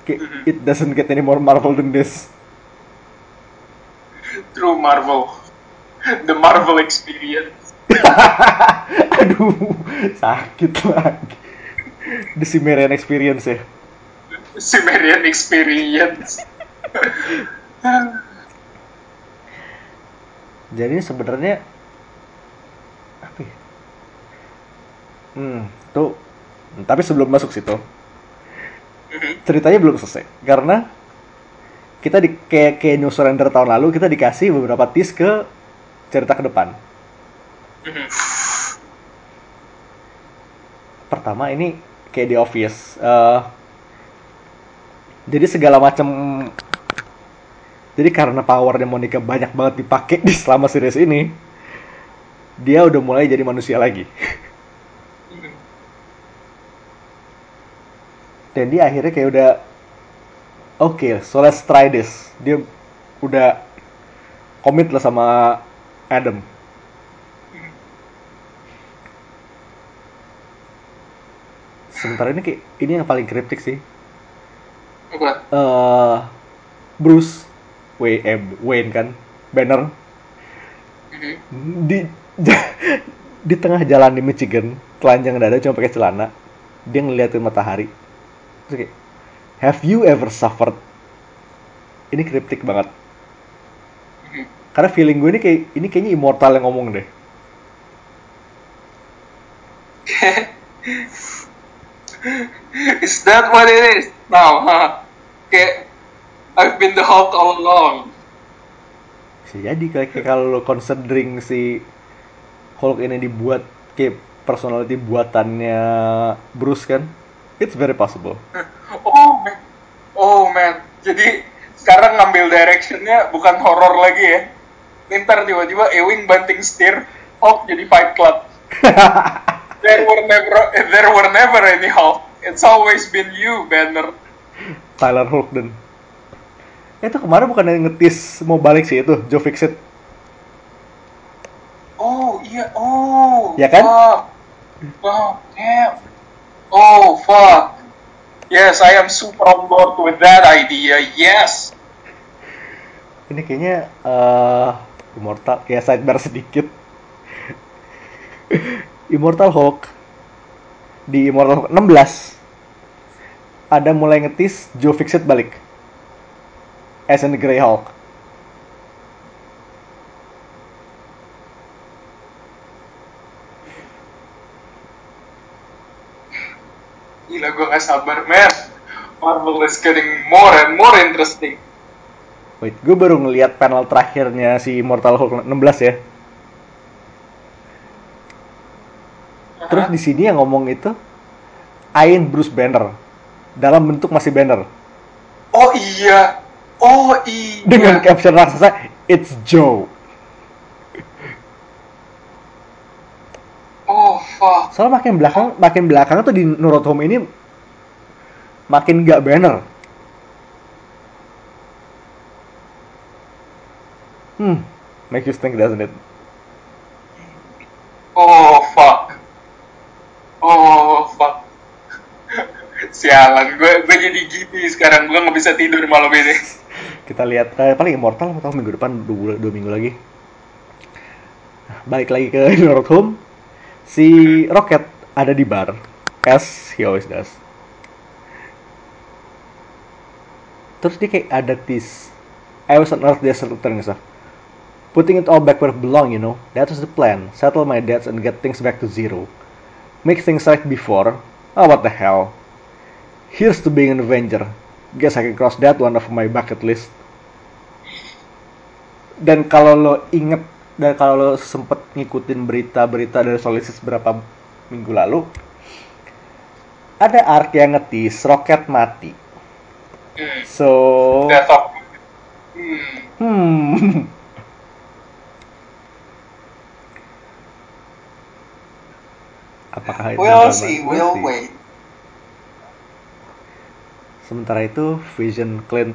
Kayak, mm-hmm. it doesn't get any more Marvel than this. True Marvel. The Marvel experience. Aduh, sakit lagi. The Cimmerian experience ya. Sumerian experience. Jadi sebenarnya apa ya? Hmm, tuh. Tapi sebelum masuk situ, ceritanya belum selesai karena kita di kayak kayak New Surrender tahun lalu kita dikasih beberapa tease ke cerita ke depan. Pertama ini kayak di obvious. eh, jadi segala macam jadi karena powernya Monica banyak banget dipakai di selama series ini, dia udah mulai jadi manusia lagi. Dan dia akhirnya kayak udah oke, so let's try this. Dia udah komit lah sama Adam. Sementara ini kayak ini yang paling kriptik sih. Apa? eh Bruce Wayne, eh, Wayne kan Banner di di tengah jalan di Michigan telanjang dada cuma pakai celana dia ngeliatin matahari Terus kayak have you ever suffered ini kriptik banget karena feeling gue ini kayak ini kayaknya immortal yang ngomong deh Is that what it is now, huh? Kayak I've been the Hulk all along. bisa jadi kayak, kalau considering si Hulk ini dibuat kayak personality buatannya Bruce kan it's very possible Oh man, oh man. Jadi sekarang ngambil directionnya bukan horror lagi ya. Ntar tiba-tiba Ewing banting setir, Hulk jadi Fight Club. There were never, there were never any Hulk. It's always been you, Banner. Tyler Hoagland. Eh, itu kemarin bukan yang ngetis mau balik sih itu, Joe Fixit. Oh iya, oh. Ya kan? Fuck. Oh, damn. Oh fuck. Yes, I am super on board with that idea. Yes. Ini kayaknya eh Immortal, ya sidebar sedikit. Immortal Hulk di Immortal Hulk 16 ada mulai ngetis Joe Fixit balik. As in the Grey Hulk. Gila gue gak sabar, man. Marvel is getting more and more interesting. Wait, gue baru ngeliat panel terakhirnya si Immortal Hulk 16 ya. Terus di sini yang ngomong itu Ain Bruce Banner dalam bentuk masih Banner Oh iya. Oh iya. dengan caption raksasa It's Joe. Oh fuck. Soalnya makin belakang, makin belakang tuh di Nurut Home ini makin gak Banner. Hmm, make you think doesn't it? Oh fuck. Oh fuck. Sialan, gue gue jadi gini sekarang gue nggak bisa tidur malam ini. Kita lihat eh, paling Immortal atau minggu depan dua, dua minggu lagi. Balik lagi ke North Home. Si Rocket ada di bar, as he always does. Terus dia kayak ada this I was on Earth dia certain stuff. Putting it all back where it belong, you know. That was the plan. Settle my debts and get things back to zero. Make things right before. Oh, what the hell. Here's to being an Avenger. Guess I can cross that one off my bucket list. Dan kalau lo inget dan kalau lo sempet ngikutin berita-berita dari Solisis berapa minggu lalu, ada arc yang ngetis Rocket mati. Hmm. So. Hmm. hmm, apakah itu We'll see, we'll see. wait. Sementara itu Vision, Clint,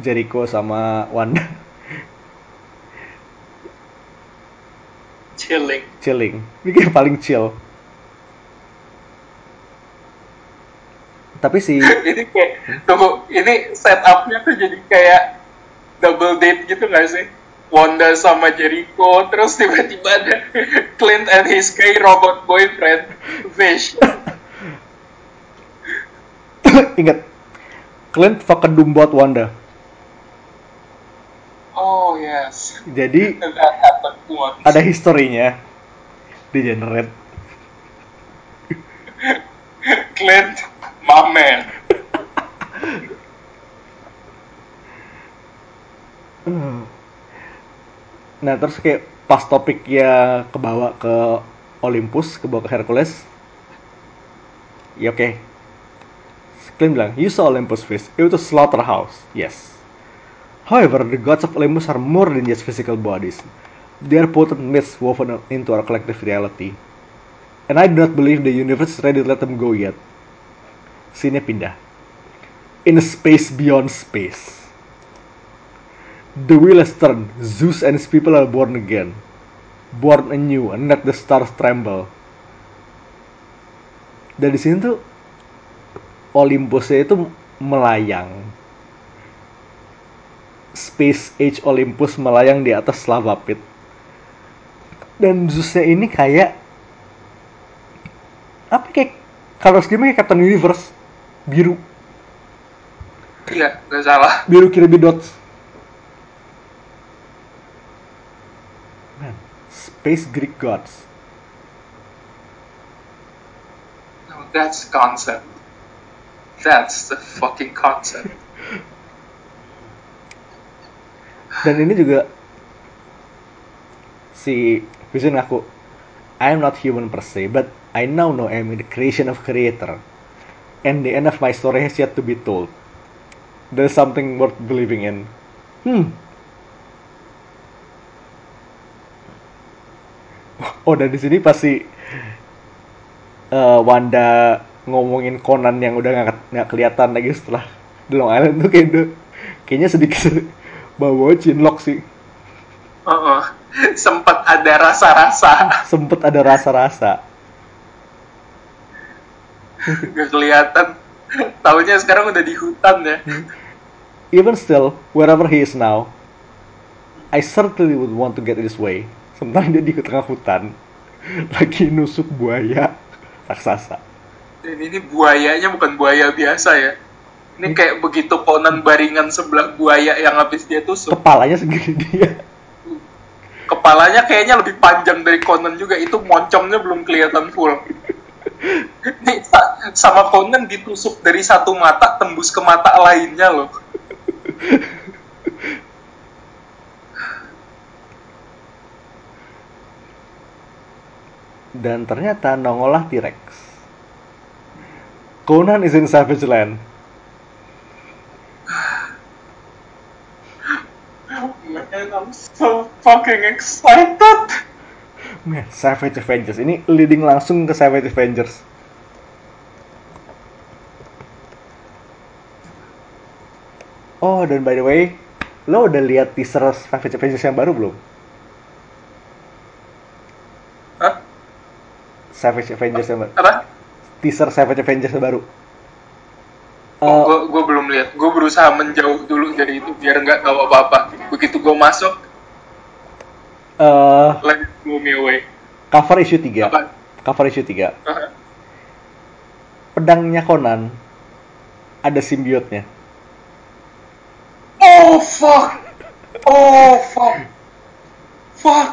Jericho sama Wanda Chilling. chilling. Ini kayak paling chill. Tapi si ini kayak tunggu ini setupnya tuh jadi kayak double date gitu gak sih Wanda sama Jericho terus tiba-tiba ada Clint and his gay robot boyfriend Fish ingat Clint fucking doom buat Wanda. oh yes. Jadi ada historinya. Degenerate. Clint my man Nah terus kayak pas topiknya kebawa ke Olympus, kebawa ke Hercules. Ya oke. Clint bilang, you saw Olympus Fist. It was a slaughterhouse. Yes. However, the gods of Olympus are more than just physical bodies. They are potent myths woven into our collective reality. And I do not believe the universe is ready to let them go yet. Sini pindah. In a space beyond space. The wheel has turned. Zeus and his people are born again. Born anew and let the stars tremble. Dan di sini tuh Olympusnya itu melayang. Space Age Olympus melayang di atas lava pit. Dan Zeusnya ini kayak apa kayak kalau scheme kayak Captain Universe biru iya gak salah biru Kirby dots. Space Greek gods. no, that's concept that's the fucking concept Dan ini juga si Vision ngaku I am not human per se, but I now know I am in the creation of creator. And the end of my story has yet to be told. There's something worth believing in. Hmm. Oh, dan di sini pasti eh, Wanda ngomongin Conan yang udah nggak nggak kelihatan lagi setelah The Long Island tuh kayak udah- kayaknya sedikit bawa cinlok sih. Uh-uh. sempat ada rasa-rasa Sempet ada rasa-rasa. gak kelihatan Taunya sekarang udah di hutan ya Even still, wherever he is now, I certainly would want to get this way. Sementara dia di tengah hutan, lagi nusuk buaya raksasa. Dan ini buayanya bukan buaya biasa ya. Ini kayak begitu Conan baringan sebelah buaya yang habis dia tusuk. Kepalanya segini dia. Kepalanya kayaknya lebih panjang dari Conan juga. Itu moncongnya belum kelihatan full. Sa- sama Conan ditusuk dari satu mata tembus ke mata lainnya loh Dan ternyata nongolah T-Rex. Conan is in Savage Land. Man, I'm so fucking excited Man, Savage Avengers. Ini leading langsung ke Savage Avengers. Oh, dan by the way, lo udah lihat teaser Savage Avengers yang baru belum? Hah? Savage Avengers yang baru. Apa? Teaser Savage Avengers yang baru. Oh, Eh, gue belum lihat. Gue berusaha menjauh dulu dari itu biar nggak tahu apa-apa. Begitu gue masuk, eh, let blow me away. cover issue 3. Apa? Cover issue 3. Hah? Pedangnya Conan ada simbiotnya. Oh fuck! Oh fuck! Fuck!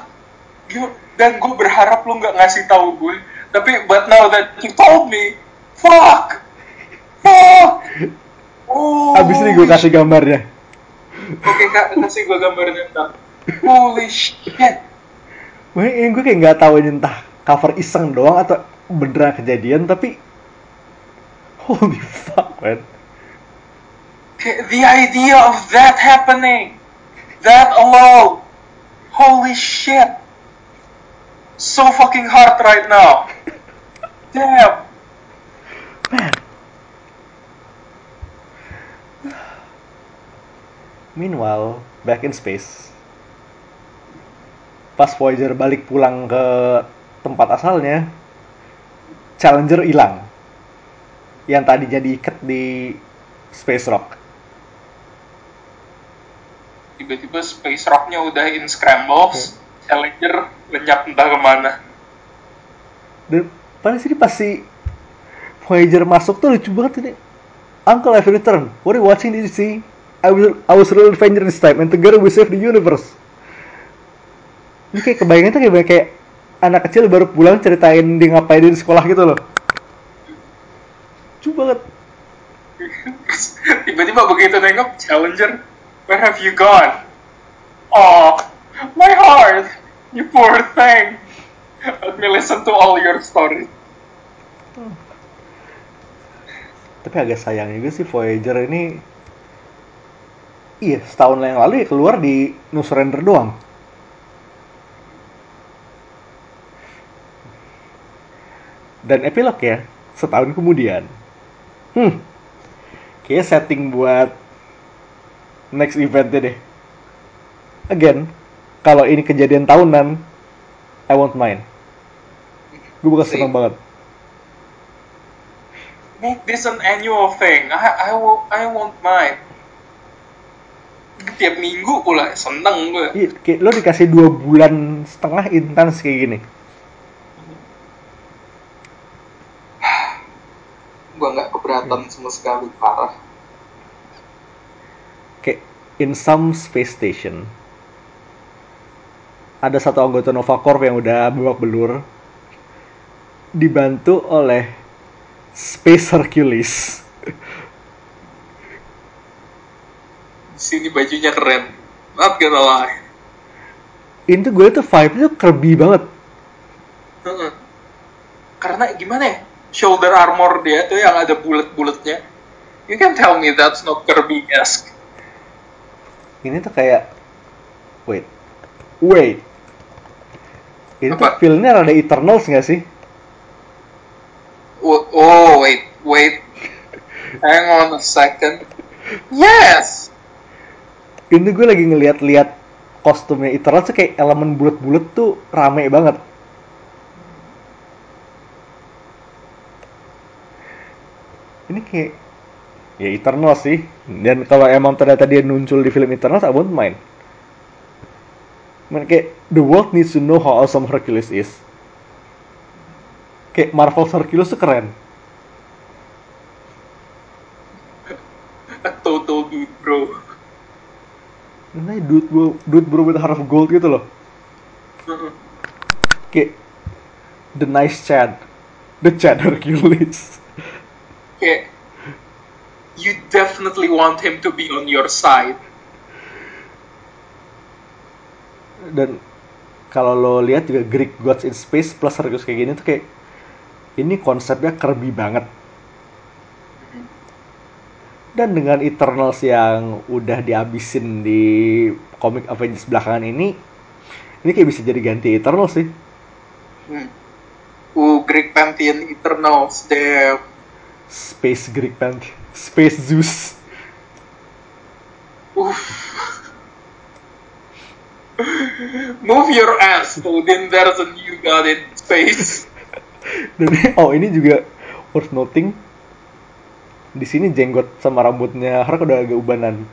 Dan gue berharap lu nggak ngasih tahu gue. Tapi but now that you told me, fuck! Fuck! Oh. Abis ini gue kasih gambarnya. Oke kak, kasih gue gambarnya ntar. Holy shit! Wah, ini gue kayak nggak tahu ini entah cover iseng doang atau beneran kejadian tapi holy fuck man. The idea of that happening, that alone, holy shit! So fucking hard right now. Damn. Man. Meanwhile, back in space. Pas Voyager balik pulang ke tempat asalnya, Challenger hilang. Yang tadinya diikat di Space Rock. Tiba-tiba space rocknya udah in scrambles, Challenger lenyap entah ke mana. Dan pada sini pasti Voyager masuk tuh lucu banget ini. Uncle I've returned. What are you watching did you see? I was I was real Avenger this time and together we save the universe. Ini kayak kebayangnya tuh kayak kayak anak kecil baru pulang ceritain dia ngapain di sekolah gitu loh. Lucu banget. Tiba-tiba begitu nengok Challenger, where have you gone? Oh, my heart, you poor thing. Let me listen to all your story. Tapi agak sayang juga sih Voyager ini Iya, setahun yang lalu ya keluar di No Surrender doang. Dan epilog ya, setahun kemudian. Hmm, kayaknya setting buat next eventnya deh. Again, kalau ini kejadian tahunan, I won't mind. Gue bakal seneng banget. Make this an annual thing. I I will I won't mind. Tiap minggu pula seneng gue. Iya, lo dikasih dua bulan setengah intens kayak gini. Gue nggak keberatan sama sekali parah. Kayak in some space station ada satu anggota Nova Corps yang udah babak belur dibantu oleh Space Hercules. Di sini bajunya keren. Not gonna lie. Ini tuh gue tuh vibe tuh Kirby banget. Karena gimana ya? Shoulder armor dia tuh yang ada bullet-bulletnya. You can tell me that's not Kirby-esque. Ini tuh kayak wait. Wait. Ini tuh Apa? feel-nya rada Eternals nggak sih? Oh, oh, wait, wait. Hang on a second. Yes! Ini gue lagi ngeliat-liat kostumnya Eternals tuh kayak elemen bulat-bulat tuh rame banget. Ini kayak ya Eternals sih. Dan kalau emang ternyata dia muncul di film Eternals, I won't mind. Kayak the world needs to know how awesome Hercules is. Kayak Marvel's Hercules tuh keren. A total dude, bro. Ini dude bro, dude bro with a heart of gold gitu loh. Kayak the nice Chad, the Chad Hercules. Kayak, you definitely want him to be on your side. Dan kalau lo lihat juga Greek Gods in Space plus Hercules kayak gini tuh kayak ini konsepnya Kirby banget. Dan dengan Eternals yang udah dihabisin di komik Avengers belakangan ini, ini kayak bisa jadi ganti Eternals sih. Hmm. Uh, Greek Pantheon Eternals, damn. Space Greek Pan, Space Zeus. Uff. Move your ass, Odin. There's a new god in space. Dan oh ini juga worth noting. Di sini jenggot sama rambutnya Hark udah agak ubanan.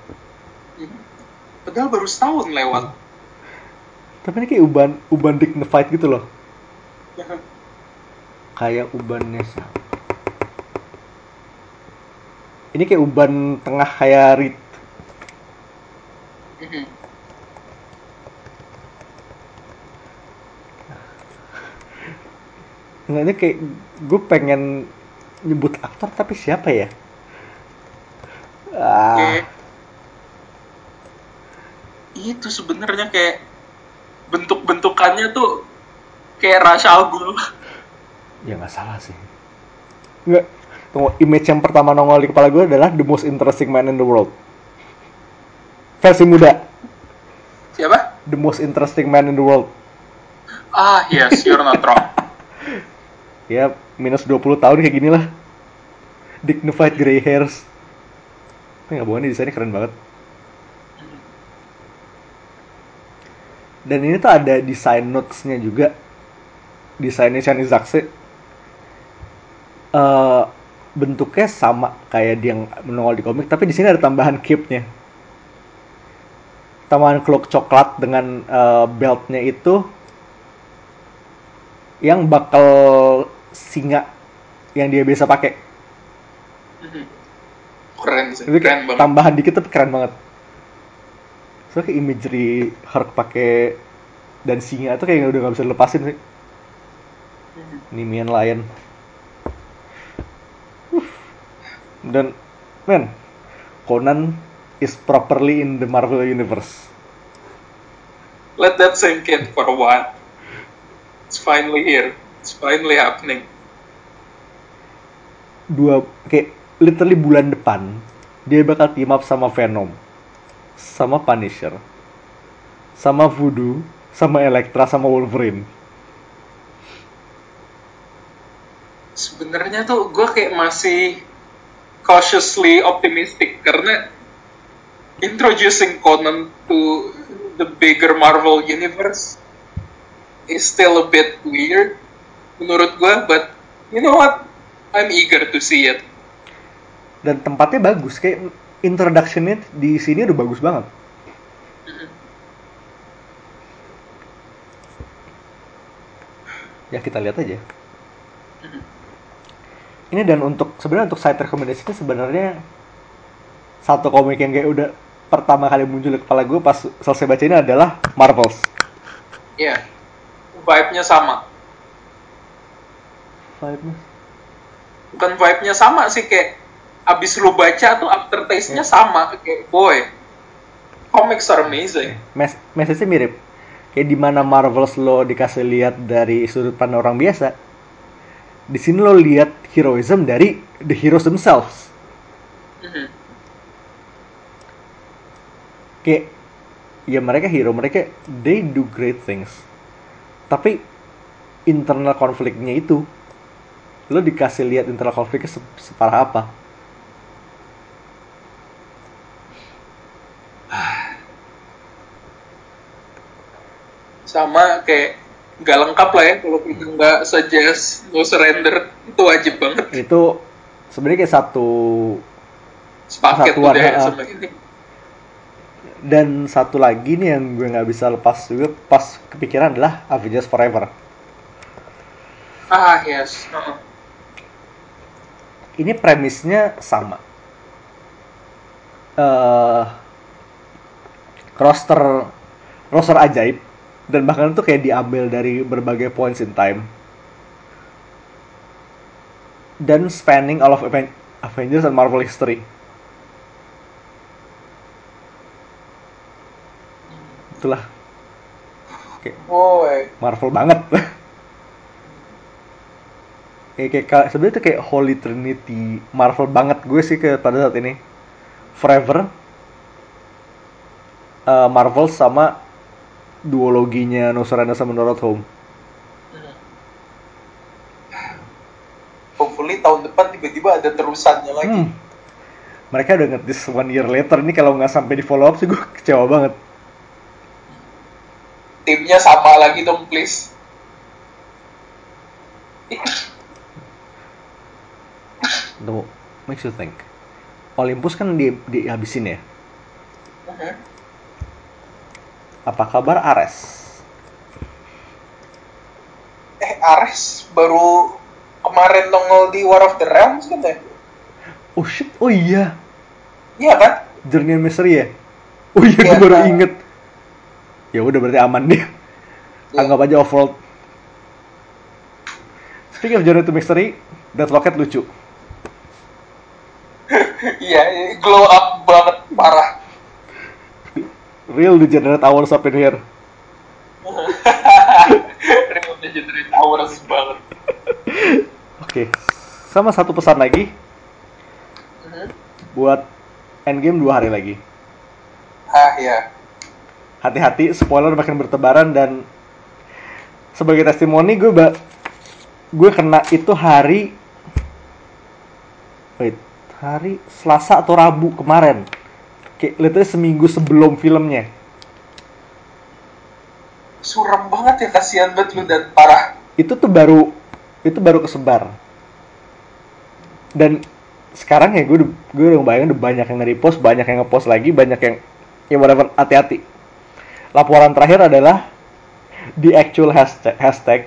Padahal baru setahun lewat. Tapi ini kayak uban uban dignified gitu loh. Kayak ubannya siapa? Ini kayak uban tengah kayak Reed. Ini kayak gue pengen nyebut aktor tapi siapa ya? Ah, Kayak- itu sebenarnya kayak bentuk-bentukannya tuh kayak Rasha Al Ghul. ya nggak salah sih. Nggak, tunggu, image yang pertama nongol di kepala gue adalah the most interesting man in the world. Versi muda, Siapa? the most interesting man in the world. Ah, yes, you're not wrong. Ya, minus 20 tahun kayak gini lah. Dignified gray hairs. Tapi nggak bohong nih desainnya keren banget. Dan ini tuh ada desain notes-nya juga. Desainnya Shani Zakse. Eh, bentuknya sama kayak dia yang menongol di komik, tapi di sini ada tambahan cape-nya. Tambahan cloak coklat dengan eh, belt-nya itu yang bakal singa yang dia biasa pakai. Mhm. Keren sih, Itu keren banget. tambahan dikit tapi keren banget. Soalnya kayak imagery Hulk pakai dan singa itu kayak udah gak bisa dilepasin sih. Mhm. Nemean Lion. Uh. Dan man, Conan is properly in the Marvel Universe. Let that sink in for a while. It's finally here. It's finally happening. Dua kayak literally bulan depan dia bakal team up sama Venom, sama Punisher, sama Voodoo, sama Elektra, sama Wolverine. Sebenarnya tuh gue kayak masih cautiously optimistic karena introducing Conan to the bigger Marvel universe is still a bit weird menurut gue, but you know what? I'm eager to see it. Dan tempatnya bagus, kayak introductionnya di sini udah bagus banget. Ya kita lihat aja. Ini dan untuk sebenarnya untuk side recommendation sebenarnya satu komik yang kayak udah pertama kali muncul di kepala gue pas selesai baca ini adalah Marvels. Ya, vibe-nya sama. Vibe-nya. Bukan vibe-nya sama sih kayak abis lu baca tuh aftertaste-nya sama kayak boy. Comics are amazing. Mes message-nya mirip. Kayak di mana Marvels lo dikasih lihat dari sudut pandang orang biasa. Di sini lo lihat heroism dari the heroes themselves. Mhm. Kayak ya mereka hero, mereka they do great things. Tapi internal konfliknya itu lo dikasih lihat internal konfliknya se- separah apa. sama kayak nggak lengkap lah ya kalau kita nggak suggest no surrender itu wajib banget Itu sebenarnya kayak satu sepaket Satuan, udah ya dan satu lagi nih yang gue nggak bisa lepas juga pas kepikiran adalah Avengers Forever. ah yes. Ini premisnya sama. eh roster roster ajaib dan bahkan itu kayak diambil dari berbagai points in time dan spanning all of Aven- Avengers dan Marvel history. Itulah kayak Boy. Marvel banget. kayak kayak ka- sebenarnya itu kayak Holy Trinity Marvel banget gue sih ke pada saat ini. Forever, eh, Marvel sama duologinya No Surrender sama No Road Home. hopefully tahun depan tiba-tiba ada terusannya lagi Hmm. Mereka udah ngetis one year later ini kalau nggak sampai di follow up sih gue kecewa banget. timnya sama lagi dong please Itu makes you think. Olympus kan di dihabisin ya. Mhm. Apa kabar Ares? eh Ares baru kemarin nongol di War of the Realms kan ya Oh shit, oh iya. iya kan Journey and Mystery ya? Oh iya, Iya, gue baru Kak. inget. Ya udah berarti aman deh. Iya. Anggap aja off-world. Speaking of Journey to Mystery, Death Locket lucu. Iya glow up banget parah Real degenerate hours up in here. Real Legendary Towers banget Oke, sama satu pesan lagi Mhm. buat endgame dua hari lagi. ah ya Hati-hati, spoiler makin bertebaran dan sebagai testimoni gue ba- gue kena itu hari hari Selasa atau Rabu kemarin. Kayak literally seminggu sebelum filmnya. Suram banget ya kasihan banget lu dan parah. Itu tuh baru itu baru kesebar. Dan sekarang ya gue gue udah bayangin udah banyak yang nge-repost banyak yang nge-post lagi banyak yang ya whatever hati-hati. Laporan terakhir adalah di actual hashtag, hashtag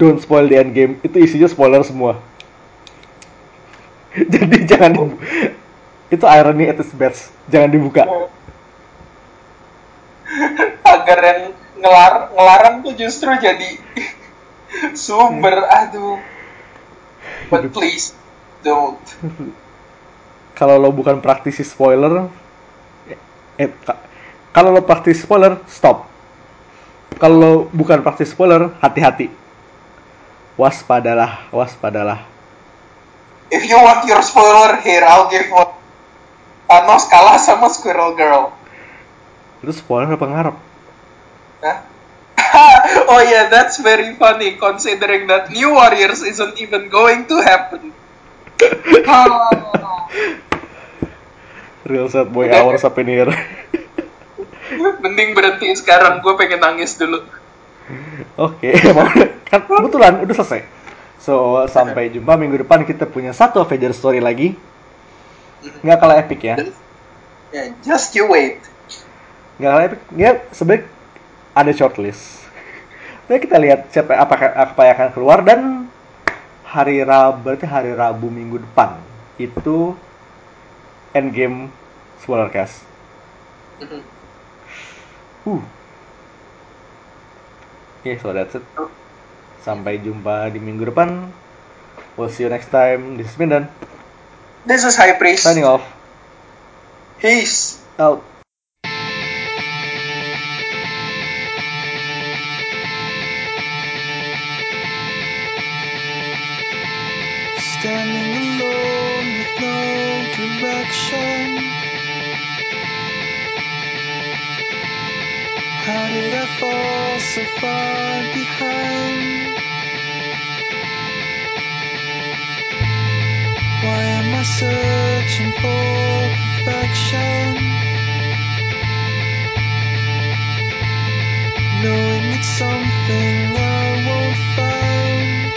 don't spoil the end game itu isinya spoiler semua jadi jangan dibu- itu irony at its best. Jangan dibuka. Agar yang ngelar ngelarang tuh justru jadi sumber aduh. But please don't. Kalau lo bukan praktisi spoiler eh, ka- kalau lo praktisi spoiler stop. Kalau bukan praktisi spoiler hati-hati. Waspadalah waspadalah if you want your spoiler here I'll give one Thanos kalah sama Squirrel Girl itu spoiler apa ngarep Hah? oh yeah, that's very funny considering that New Warriors isn't even going to happen. real sad boy up in here Mending berhenti sekarang, gue pengen nangis dulu. oke mau- kan kebetulan udah selesai so sampai jumpa. Minggu depan kita punya satu Avenger story lagi. Nggak kalah epic ya? Yeah, just you wait. nggak kalah epic. Ya sebaik ada shortlist. Jadi kita lihat siapa apa apa yang akan keluar dan hari Rabu berarti hari Rabu minggu depan. Itu endgame spoilercast. Uh. Oke, so that's it. Sampai jumpa di minggu depan. We'll see you next time. This is Mindan. This is High Priest. Signing off. Peace. Out. Standing alone with no direction. How did I fall so far behind? searching for perfection. Knowing it's something I won't find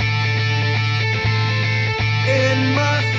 in my